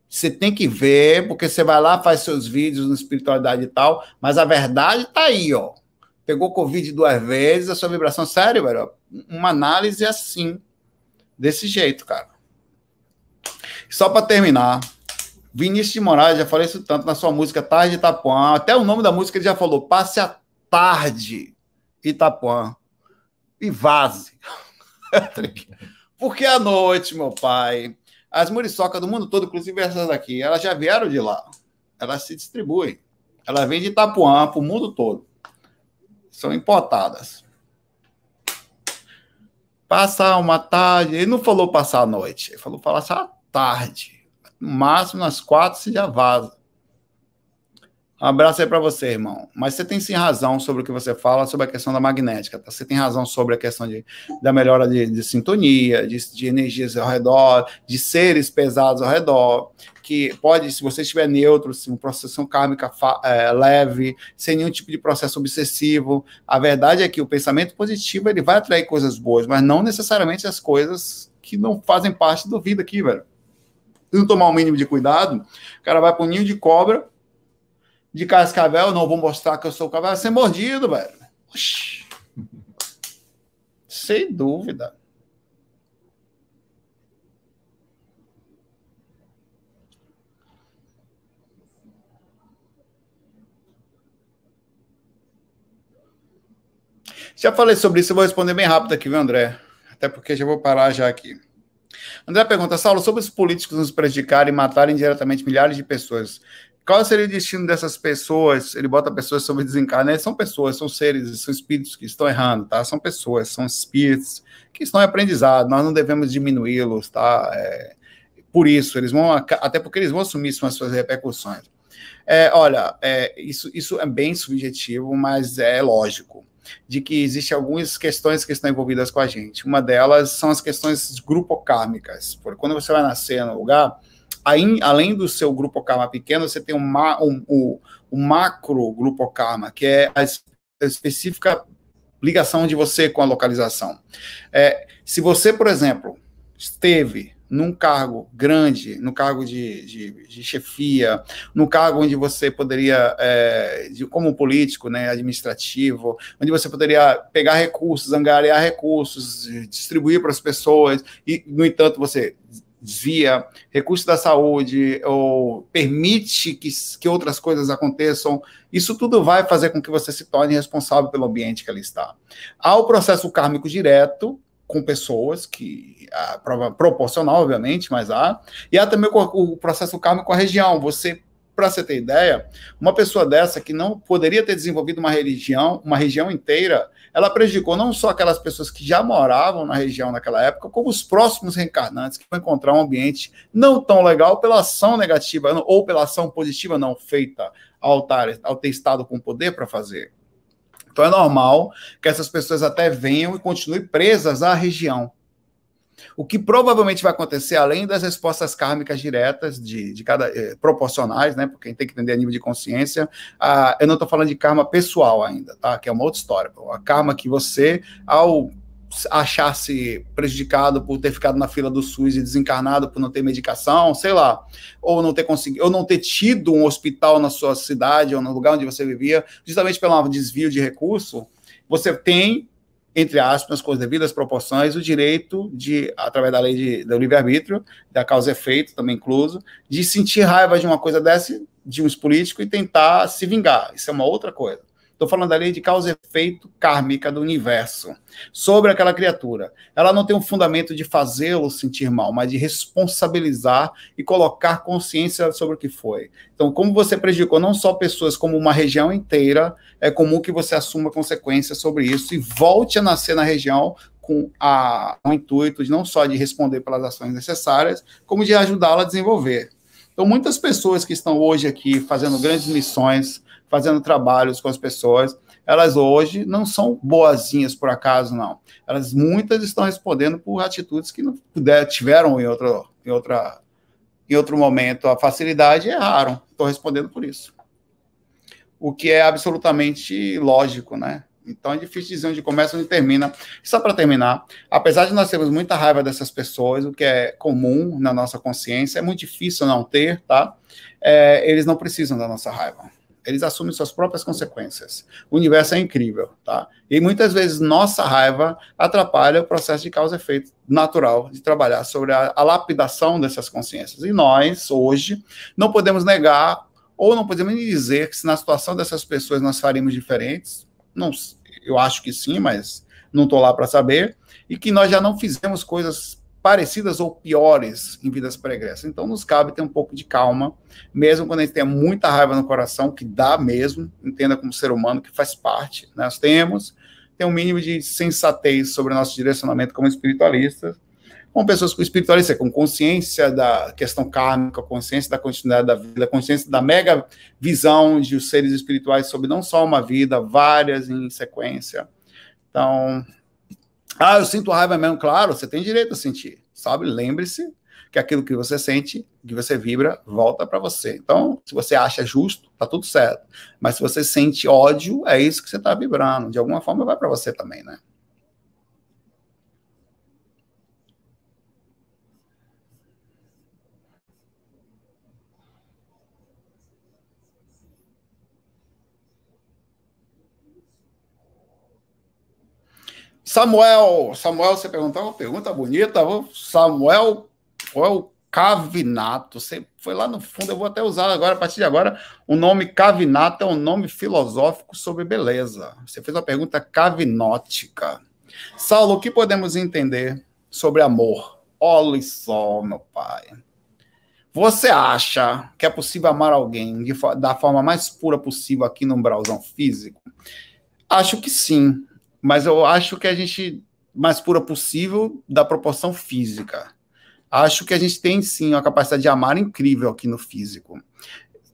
Você tem que ver, porque você vai lá, faz seus vídeos na espiritualidade e tal, mas a verdade tá aí, ó. Pegou Covid duas vezes, a sua vibração, sério, velho, uma análise assim, desse jeito, cara. Só para terminar, Vinícius de Moraes, já falei isso tanto na sua música Tarde Itapuã, até o nome da música ele já falou, passe a tarde Itapuã e vaze. Porque à noite, meu pai, as muriçocas do mundo todo, inclusive essas aqui, elas já vieram de lá. Elas se distribuem. Elas vêm de Itapuã para o mundo todo. São importadas. Passar uma tarde. Ele não falou passar a noite. Ele falou passar a tarde. No máximo, nas quatro, você já vaza. Um abraço aí para você, irmão. Mas você tem sim razão sobre o que você fala sobre a questão da magnética. Tá? Você tem razão sobre a questão de, da melhora de, de sintonia, de, de, energias ao redor, de seres pesados ao redor. Que pode, se você estiver neutro, se uma processão kármica é, leve, sem nenhum tipo de processo obsessivo. A verdade é que o pensamento positivo ele vai atrair coisas boas, mas não necessariamente as coisas que não fazem parte da vida aqui, velho. Se não tomar o um mínimo de cuidado, o cara vai para um ninho de cobra de cascavel, não vou mostrar que eu sou cavalo, vai ser mordido, velho. Oxi. Sem dúvida. Já falei sobre isso, eu vou responder bem rápido aqui, viu, André? Até porque já vou parar já aqui. André pergunta, Saulo, sobre os políticos nos prejudicarem e matarem diretamente milhares de pessoas, qual seria o destino dessas pessoas? Ele bota pessoas sobre desencarne, são pessoas, são seres, são espíritos que estão errando, tá? São pessoas, são espíritos que estão em aprendizado, nós não devemos diminuí-los, tá? É, por isso, eles vão, até porque eles vão assumir as suas repercussões. É, olha, é, isso, isso é bem subjetivo, mas é lógico de que existem algumas questões que estão envolvidas com a gente. Uma delas são as questões grupocármicas. Porque quando você vai nascer no lugar, aí, além do seu grupo karma pequeno, você tem um, um, um, um macro grupo karma, que é a específica ligação de você com a localização. É, se você, por exemplo, esteve num cargo grande, no cargo de, de, de chefia, no cargo onde você poderia, é, de, como político, né, administrativo, onde você poderia pegar recursos, angariar recursos, distribuir para as pessoas, e, no entanto, você desvia recursos da saúde ou permite que, que outras coisas aconteçam, isso tudo vai fazer com que você se torne responsável pelo ambiente que ali está. Há o processo kármico direto, com pessoas, que a proporcional, obviamente, mas há. E há também o, o processo kármico com a região. Você, para você ter ideia, uma pessoa dessa que não poderia ter desenvolvido uma religião, uma região inteira, ela prejudicou não só aquelas pessoas que já moravam na região naquela época, como os próximos reencarnantes que vão encontrar um ambiente não tão legal pela ação negativa ou pela ação positiva não feita ao, tar, ao ter estado com poder para fazer. Então é normal que essas pessoas até venham e continuem presas à região. O que provavelmente vai acontecer, além das respostas kármicas diretas, de, de cada eh, proporcionais, né? Porque tem que entender a nível de consciência. Ah, eu não estou falando de karma pessoal ainda, tá? Que é uma outra história. A karma que você, ao achar-se prejudicado por ter ficado na fila do SUS e desencarnado por não ter medicação, sei lá, ou não ter conseguido, ou não ter tido um hospital na sua cidade ou no lugar onde você vivia, justamente pelo desvio de recurso, você tem, entre aspas, com as devidas proporções, o direito de, através da lei de, do livre-arbítrio, da causa efeito, também incluso, de sentir raiva de uma coisa dessa, de um político e tentar se vingar. Isso é uma outra coisa. Estou falando da lei de causa e efeito kármica do universo sobre aquela criatura. Ela não tem um fundamento de fazê-lo sentir mal, mas de responsabilizar e colocar consciência sobre o que foi. Então, como você prejudicou não só pessoas, como uma região inteira, é comum que você assuma consequências sobre isso e volte a nascer na região com a, o intuito de não só de responder pelas ações necessárias, como de ajudá-la a desenvolver. Então, muitas pessoas que estão hoje aqui fazendo grandes missões, fazendo trabalhos com as pessoas, elas hoje não são boazinhas por acaso, não. Elas muitas estão respondendo por atitudes que não puder, tiveram em, outro, em, outra, em outro momento a facilidade e erraram. Estou respondendo por isso. O que é absolutamente lógico, né? Então é difícil dizer onde começa e onde termina. Só para terminar, apesar de nós termos muita raiva dessas pessoas, o que é comum na nossa consciência, é muito difícil não ter, tá? É, eles não precisam da nossa raiva eles assumem suas próprias consequências. O universo é incrível, tá? E muitas vezes nossa raiva atrapalha o processo de causa e efeito natural de trabalhar sobre a, a lapidação dessas consciências. E nós, hoje, não podemos negar ou não podemos dizer que se na situação dessas pessoas nós faríamos diferentes. Não, eu acho que sim, mas não estou lá para saber. E que nós já não fizemos coisas parecidas ou piores em vidas pregressas. Então, nos cabe ter um pouco de calma, mesmo quando a gente tem muita raiva no coração, que dá mesmo, entenda como ser humano, que faz parte. Né? Nós temos, tem um mínimo de sensatez sobre o nosso direcionamento como espiritualistas, como pessoas com espiritualistas, com consciência da questão kármica, consciência da continuidade da vida, consciência da mega visão de os seres espirituais sobre não só uma vida, várias em sequência. Então, ah, eu sinto raiva mesmo. Claro, você tem direito a sentir, sabe? Lembre-se que aquilo que você sente, que você vibra, volta para você. Então, se você acha justo, tá tudo certo. Mas se você sente ódio, é isso que você está vibrando. De alguma forma vai para você também, né? Samuel, Samuel, você perguntou uma pergunta bonita. Samuel, qual é o Cavinato? Você foi lá no fundo, eu vou até usar agora, a partir de agora, o nome Cavinato é um nome filosófico sobre beleza. Você fez uma pergunta cavinótica. Saulo, o que podemos entender sobre amor? Olha só, meu pai. Você acha que é possível amar alguém de, da forma mais pura possível aqui no umbralzão físico? Acho que sim mas eu acho que a gente, mais pura possível, da proporção física. Acho que a gente tem sim uma capacidade de amar incrível aqui no físico.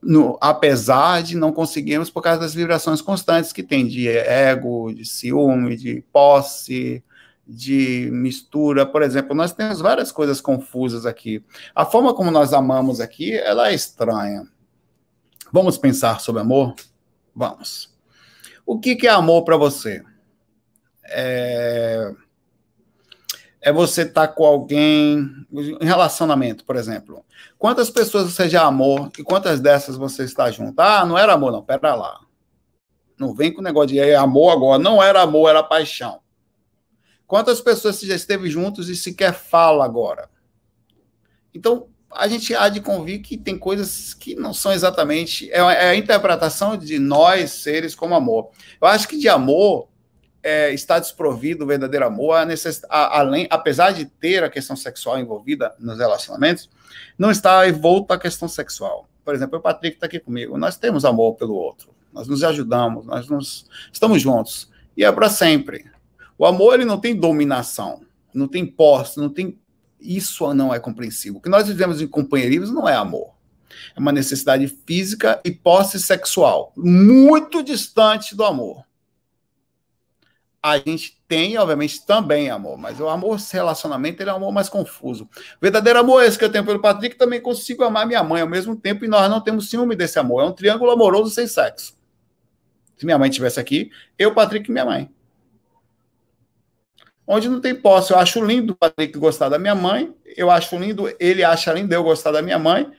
No, apesar de não conseguirmos por causa das vibrações constantes que tem de ego, de ciúme, de posse, de mistura. Por exemplo, nós temos várias coisas confusas aqui. A forma como nós amamos aqui, ela é estranha. Vamos pensar sobre amor? Vamos. O que, que é amor para você? É... é você estar tá com alguém em relacionamento, por exemplo. Quantas pessoas você já amou e quantas dessas você está junto? Ah, não era amor, não, pera lá. Não vem com o negócio de é amor agora. Não era amor, era paixão. Quantas pessoas você já esteve juntos e sequer fala agora? Então, a gente há de convir que tem coisas que não são exatamente. É, é a interpretação de nós, seres, como amor. Eu acho que de amor é, está desprovido o verdadeiro amor, a a, além, apesar de ter a questão sexual envolvida nos relacionamentos, não está envolta a questão sexual. Por exemplo, o Patrick está aqui comigo. Nós temos amor pelo outro nós nos ajudamos, nós nos, estamos juntos. E é para sempre. O amor ele não tem dominação, não tem posse, não tem. Isso não é compreensível. O que nós vivemos em companheirismo não é amor. É uma necessidade física e posse sexual, muito distante do amor. A gente tem, obviamente, também amor, mas o amor, esse relacionamento, ele é um amor mais confuso. O verdadeiro amor é esse que eu tenho pelo Patrick, também consigo amar minha mãe ao mesmo tempo, e nós não temos ciúme desse amor. É um triângulo amoroso sem sexo. Se minha mãe estivesse aqui, eu, Patrick e minha mãe. Onde não tem posse, eu acho lindo o Patrick gostar da minha mãe, eu acho lindo, ele acha lindo eu gostar da minha mãe,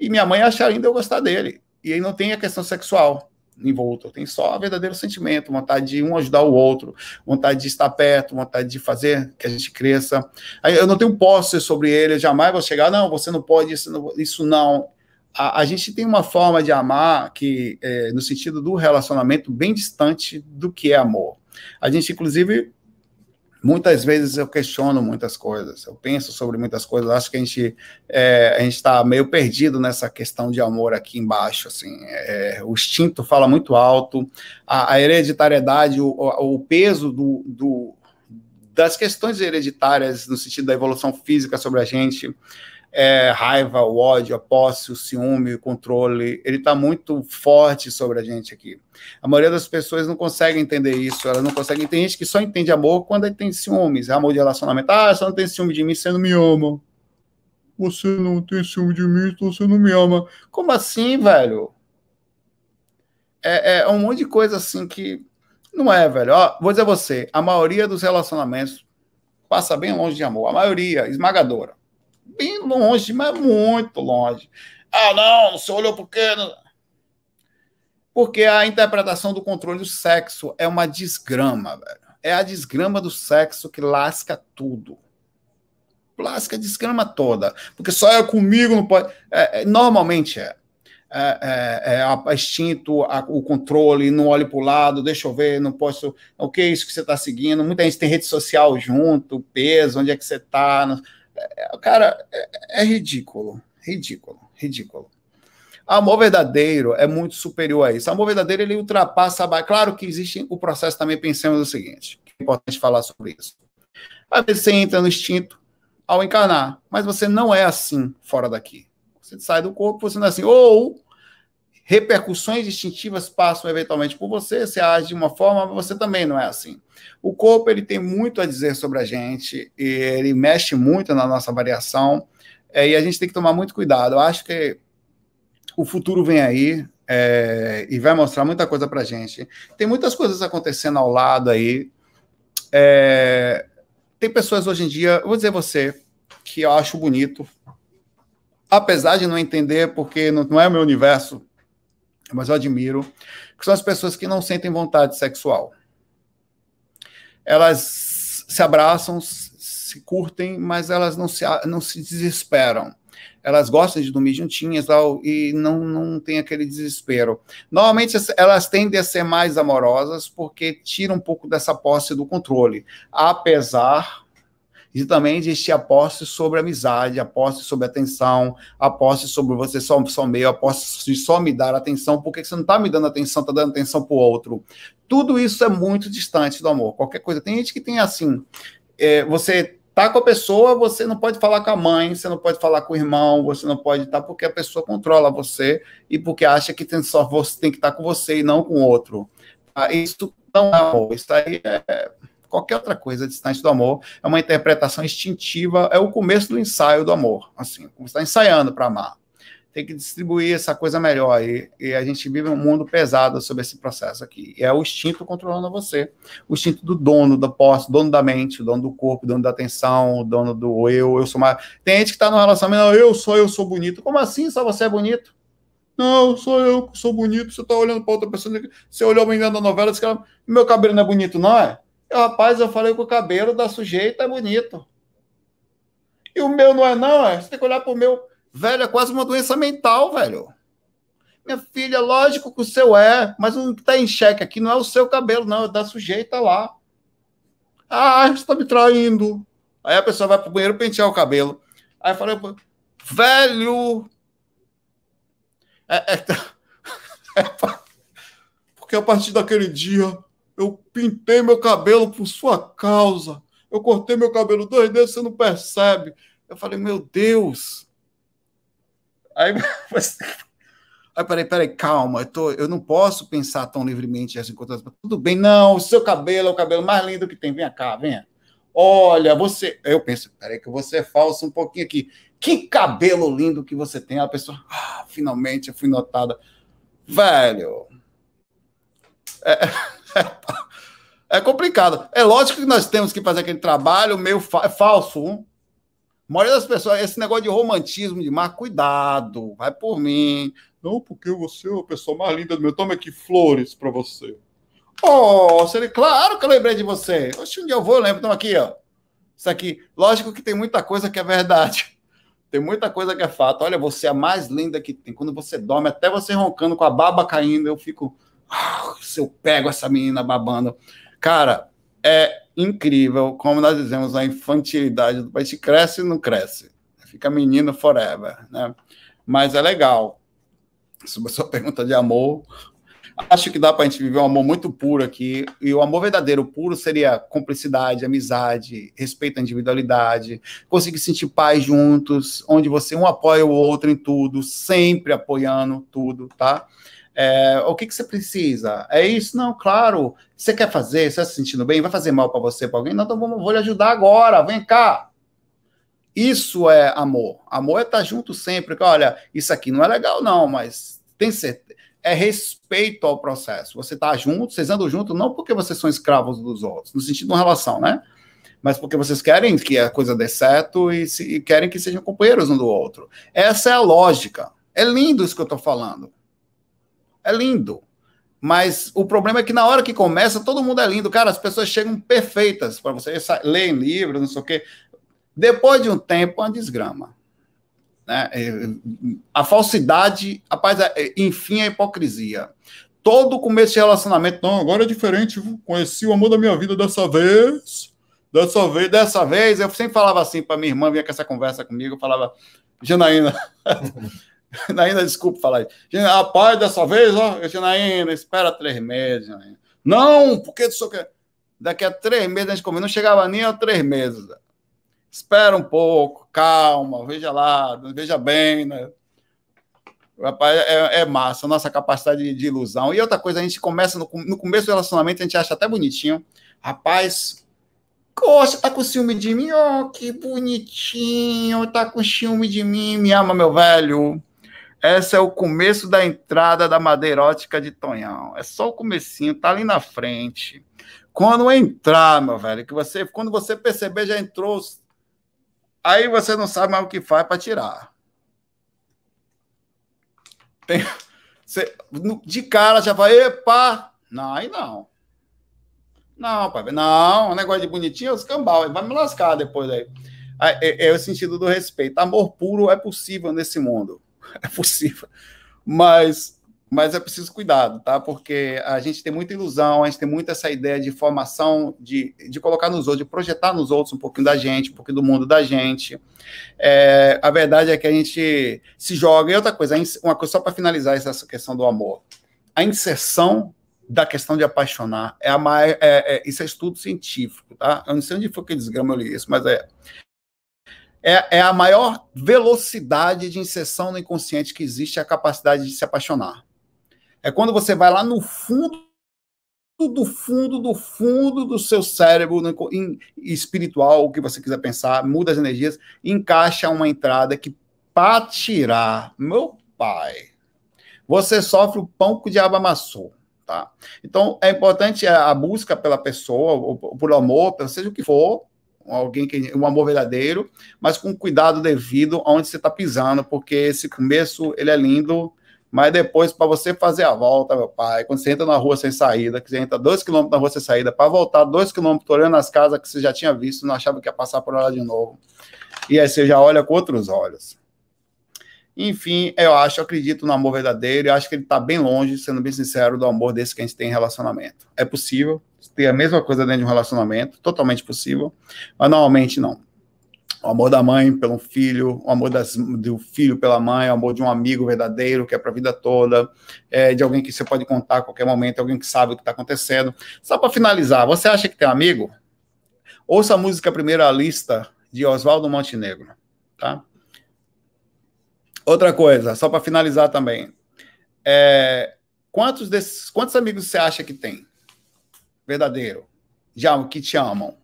e minha mãe acha lindo eu gostar dele. E aí não tem a questão sexual envolta, tem só o verdadeiro sentimento, vontade de um ajudar o outro, vontade de estar perto, vontade de fazer que a gente cresça. Aí eu não tenho posse sobre ele, eu jamais vou chegar, não, você não pode, isso não. Isso não a, a, gente tem uma forma de amar que, é, no sentido do relacionamento, bem distante do que é amor. A gente, inclusive, muitas vezes eu questiono muitas coisas, eu penso sobre muitas coisas, acho que a gente é, a gente está meio perdido nessa questão de amor aqui embaixo, assim, é, o instinto fala muito alto, a, a hereditariedade, o, o peso do, do, das questões hereditárias no sentido da evolução física sobre a gente, é, raiva, o ódio, a posse, o ciúme, o controle, ele está muito forte sobre a gente aqui. A maioria das pessoas não consegue entender isso, elas não conseguem. Tem gente que só entende amor quando tem ciúmes, é amor de relacionamento. Ah, você não tem ciúme de mim, você não me ama. Você não tem ciúme de mim, então você não me ama. Como assim, velho? É, é um monte de coisa assim que não é, velho. Ó, vou dizer a você, a maioria dos relacionamentos passa bem longe de amor. A maioria, esmagadora bem longe, mas muito longe. Ah, não, você olhou por quê? Porque a interpretação do controle do sexo é uma desgrama, velho. É a desgrama do sexo que lasca tudo. Lasca a desgrama toda. Porque só é comigo, não pode. É, é, normalmente é. É, é, é a, o controle, não olhe para o lado, deixa eu ver, não posso. O que é isso que você está seguindo? Muita gente tem rede social junto, peso, onde é que você está. É, cara, é, é ridículo, ridículo, ridículo. Amor verdadeiro é muito superior a isso. Amor verdadeiro ele ultrapassa. Claro que existe o processo também. Pensemos o seguinte: é importante falar sobre isso. Às vezes você entra no instinto ao encarnar, mas você não é assim fora daqui. Você sai do corpo, você não é assim. Ou repercussões instintivas passam eventualmente por você, você age de uma forma, mas você também não é assim. O corpo ele tem muito a dizer sobre a gente, ele mexe muito na nossa variação, é, e a gente tem que tomar muito cuidado. Eu acho que o futuro vem aí é, e vai mostrar muita coisa para a gente. Tem muitas coisas acontecendo ao lado aí. É, tem pessoas hoje em dia, vou dizer você, que eu acho bonito, apesar de não entender, porque não, não é o meu universo, mas eu admiro, que são as pessoas que não sentem vontade sexual. Elas se abraçam, se curtem, mas elas não se, não se desesperam. Elas gostam de dormir juntinhas e não, não tem aquele desespero. Normalmente elas tendem a ser mais amorosas porque tiram um pouco dessa posse do controle, apesar e também existe a posse sobre amizade, a posse sobre atenção, a posse sobre você só, só posse de só me dar atenção, porque você não está me dando atenção, está dando atenção para o outro. Tudo isso é muito distante do amor. Qualquer coisa. Tem gente que tem assim, é, você tá com a pessoa, você não pode falar com a mãe, você não pode falar com o irmão, você não pode estar tá, porque a pessoa controla você e porque acha que tem só você tem que estar tá com você e não com o outro. Ah, isso não é amor. Isso aí é qualquer outra coisa distante do amor, é uma interpretação instintiva, é o começo do ensaio do amor, assim, como está ensaiando para amar. tem que distribuir essa coisa melhor. E, e, a gente vive um mundo pesado sobre esse processo aqui. E é o instinto controlando você. O instinto do dono da posse, dono da mente, dono do corpo, dono da atenção, dono do eu, eu sou mais. Tem gente que está no relacionamento, eu sou, eu sou bonito. Como assim? Só você é bonito? Não, sou eu que sou bonito. Você está olhando para outra pessoa. Você olhou bem dentro da novela, disse que meu cabelo não é bonito, não é? Rapaz, eu falei que o cabelo da sujeita é bonito. E o meu não é, não, é? Você tem que olhar para o meu Velho, é quase uma doença mental, velho. Minha filha, lógico que o seu é, mas o que está em xeque aqui não é o seu cabelo, não, é da sujeita lá. Ah, você está me traindo. Aí a pessoa vai para o banheiro pentear o cabelo. Aí eu falei, velho. É, é, é, porque a partir daquele dia eu pintei meu cabelo por sua causa. Eu cortei meu cabelo dois dedos, você não percebe. Eu falei, meu Deus, Aí. Aí, peraí, peraí, calma, eu, tô, eu não posso pensar tão livremente assim quanto Tudo bem, não, o seu cabelo é o cabelo mais lindo que tem. Vem cá, venha. Olha, você. Eu penso, peraí, que você é falso um pouquinho aqui. Que cabelo lindo que você tem. A pessoa, ah, finalmente eu fui notada. Velho. É, é, é, complicado. É lógico que nós temos que fazer aquele trabalho meio fa falso. A maioria das pessoas, esse negócio de romantismo demais, cuidado, vai por mim. Não, porque você é a pessoa mais linda do meu. Toma aqui flores para você. Oh, seria claro que eu lembrei de você. Oxe, um dia eu vou, eu lembro. Então, aqui, ó. Isso aqui. Lógico que tem muita coisa que é verdade. Tem muita coisa que é fato. Olha, você é a mais linda que tem. Quando você dorme, até você roncando com a baba caindo, eu fico. Se eu pego essa menina babando. Cara, é incrível como nós dizemos a infantilidade do país cresce e não cresce. Fica menino forever, né? Mas é legal. Sobre a sua pergunta de amor, acho que dá para a gente viver um amor muito puro aqui. E o amor verdadeiro puro seria cumplicidade, amizade, respeito à individualidade, conseguir sentir paz juntos, onde você um apoia o outro em tudo, sempre apoiando tudo, tá? É, o que, que você precisa? É isso? Não, claro. Você quer fazer? Você está se sentindo bem? Vai fazer mal para você, para alguém? Não, então vamos, vou lhe ajudar agora. Vem cá. Isso é amor. Amor é estar tá junto sempre. Olha, isso aqui não é legal, não, mas tem certeza. É respeito ao processo. Você está junto, vocês andam junto, não porque vocês são escravos dos outros, no sentido de uma relação, né? Mas porque vocês querem que a coisa dê certo e, se, e querem que sejam companheiros um do outro. Essa é a lógica. É lindo isso que eu estou falando. É lindo. Mas o problema é que na hora que começa, todo mundo é lindo. Cara, as pessoas chegam perfeitas para você, leem livros, não sei o quê. Depois de um tempo, é uma desgrama. Né? É, a falsidade, rapaz, é, enfim, a hipocrisia. Todo começo de relacionamento, não, agora é diferente, conheci o amor da minha vida dessa vez, dessa vez, dessa vez. Eu sempre falava assim para minha irmã, vinha com essa conversa comigo, eu falava, Janaína, Janaína, desculpa falar isso. Rapaz, dessa vez, ó, Janaína, espera três meses. Não, porque isso que daqui a três meses a gente comeu, não chegava nem a três meses. Espera um pouco, calma, veja lá, veja bem, né? Rapaz, é, é massa, nossa capacidade de, de, ilusão. E outra coisa, a gente começa no, no começo do relacionamento, a gente acha até bonitinho. Rapaz, Poxa, tá com ciúme de mim? Oh, que bonitinho, tá com ciúme de mim, me ama, meu velho. Esse é o começo da entrada da madeirótica de Tonhão. É só o comecinho, tá ali na frente. Quando entrar, meu velho, que você, quando você perceber já entrou, aí você não sabe mais o que faz para tirar. Tem, você, de cara já vai, epa, não, aí não. Não, pai, não, um negócio de bonitinho é os cambal, vai me lascar depois aí. É, é, o sentido do respeito. Amor puro é possível nesse mundo. é possível. Mas, mas é preciso cuidado, tá? Porque a gente tem muita ilusão, a gente tem muito essa ideia de formação, de, de colocar nos outros, de projetar nos outros um pouquinho da gente, um pouquinho do mundo da gente. É, a verdade é que a gente se joga. E outra coisa, uma coisa só para finalizar essa questão do amor. A inserção da questão de apaixonar é a mais, é, é, isso é estudo científico, tá? Eu não sei onde foi que desgrama eu li isso, mas é é, é a maior velocidade de inserção no inconsciente que existe a capacidade de se apaixonar. É quando você vai lá no fundo do fundo do fundo do seu cérebro no, em, espiritual, o que você quiser pensar, muda as energias, encaixa uma entrada que para tirar, meu pai, você sofre o pão que o diabo amassou. Tá? Então, é importante a busca pela pessoa, por amor, seja o que for, alguém que um amor verdadeiro, mas com cuidado devido aonde você está pisando, porque esse começo ele é lindo, mas depois para você fazer a volta, meu pai, quando você entra na rua sem saída, que você entra dois quilômetros na rua sem saída, para voltar dois quilômetros olhando as casas que você já tinha visto, não achava que ia passar por lá de novo, e aí você já olha com outros olhos. Enfim, eu acho, eu acredito no amor verdadeiro, eu acho que ele está bem longe, sendo bem sincero, do amor desse que a gente tem em relacionamento. É possível ter a mesma coisa dentro de um relacionamento, totalmente possível, mas normalmente não. O amor da mãe pelo filho, o amor das, do filho pela mãe, o amor de um amigo verdadeiro, que é para a vida toda, é, de alguém que você pode contar a qualquer momento, alguém que sabe o que está acontecendo. Só para finalizar, você acha que tem um amigo? Ouça a música Primeira Lista, de Oswaldo Montenegro, tá? Outra coisa, só para finalizar também. É, quantos desses, quantos amigos você acha que tem? Verdadeiro. Já que te amam.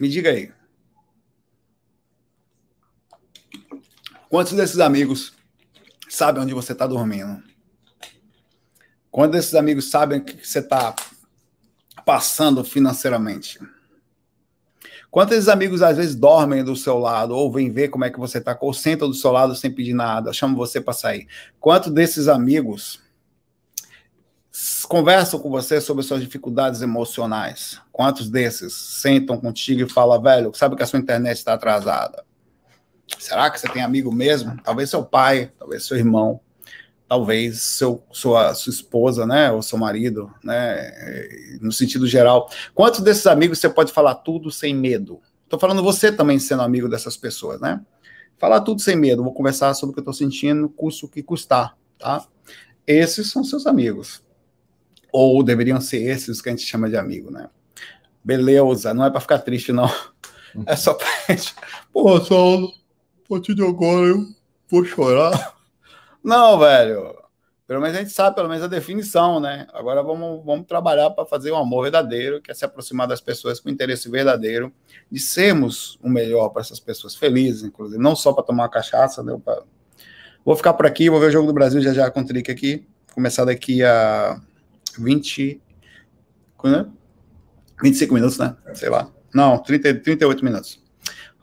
Me diga aí. Quantos desses amigos sabem onde você está dormindo? Quantos desses amigos sabem o que você está passando financeiramente? Quantos amigos às vezes dormem do seu lado, ou vêm ver como é que você está, ou sentam do seu lado sem pedir nada, chamam você para sair? Quantos desses amigos conversam com você sobre suas dificuldades emocionais? Quantos desses sentam contigo e falam, velho, sabe que a sua internet está atrasada? Será que você tem amigo mesmo? Talvez seu pai, talvez seu irmão, talvez seu, sua, sua esposa, né, ou seu marido, né, no sentido geral. Quantos desses amigos você pode falar tudo sem medo? Estou falando você também sendo amigo dessas pessoas, né? Falar tudo sem medo. Vou conversar sobre o que eu estou sentindo, custo o que custar, tá? Esses são seus amigos. Ou deveriam ser esses que a gente chama de amigo, né? Beleza, não é para ficar triste, não. É só pra gente. Pô, Saulo, a partir de agora eu vou chorar. Não, velho. Pelo menos a gente sabe, pelo menos a definição, né? Agora vamos, vamos trabalhar para fazer um amor verdadeiro, que é se aproximar das pessoas com interesse verdadeiro, de sermos o melhor para essas pessoas, felizes, inclusive, não só para tomar cachaça, né? Pra... Vou ficar por aqui, vou ver o jogo do Brasil já já com o Trick aqui. Começar daqui a 20. Né? 25 minutos, né? Sei lá. Não, 30, 38 minutos.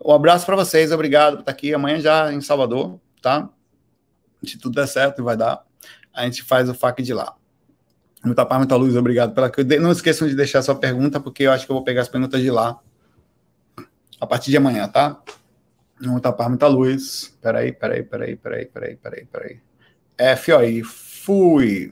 Um abraço para vocês, obrigado por estar aqui. Amanhã já em Salvador, tá? Se tudo der certo, vai dar. A gente faz o FAQ de lá. Muita paz, muita luz, obrigado pela. Não esqueçam de deixar sua pergunta, porque eu acho que eu vou pegar as perguntas de lá a partir de amanhã, tá? Muita paz, muita luz. Peraí, peraí, peraí, peraí, peraí, peraí, peraí. Aí, fui.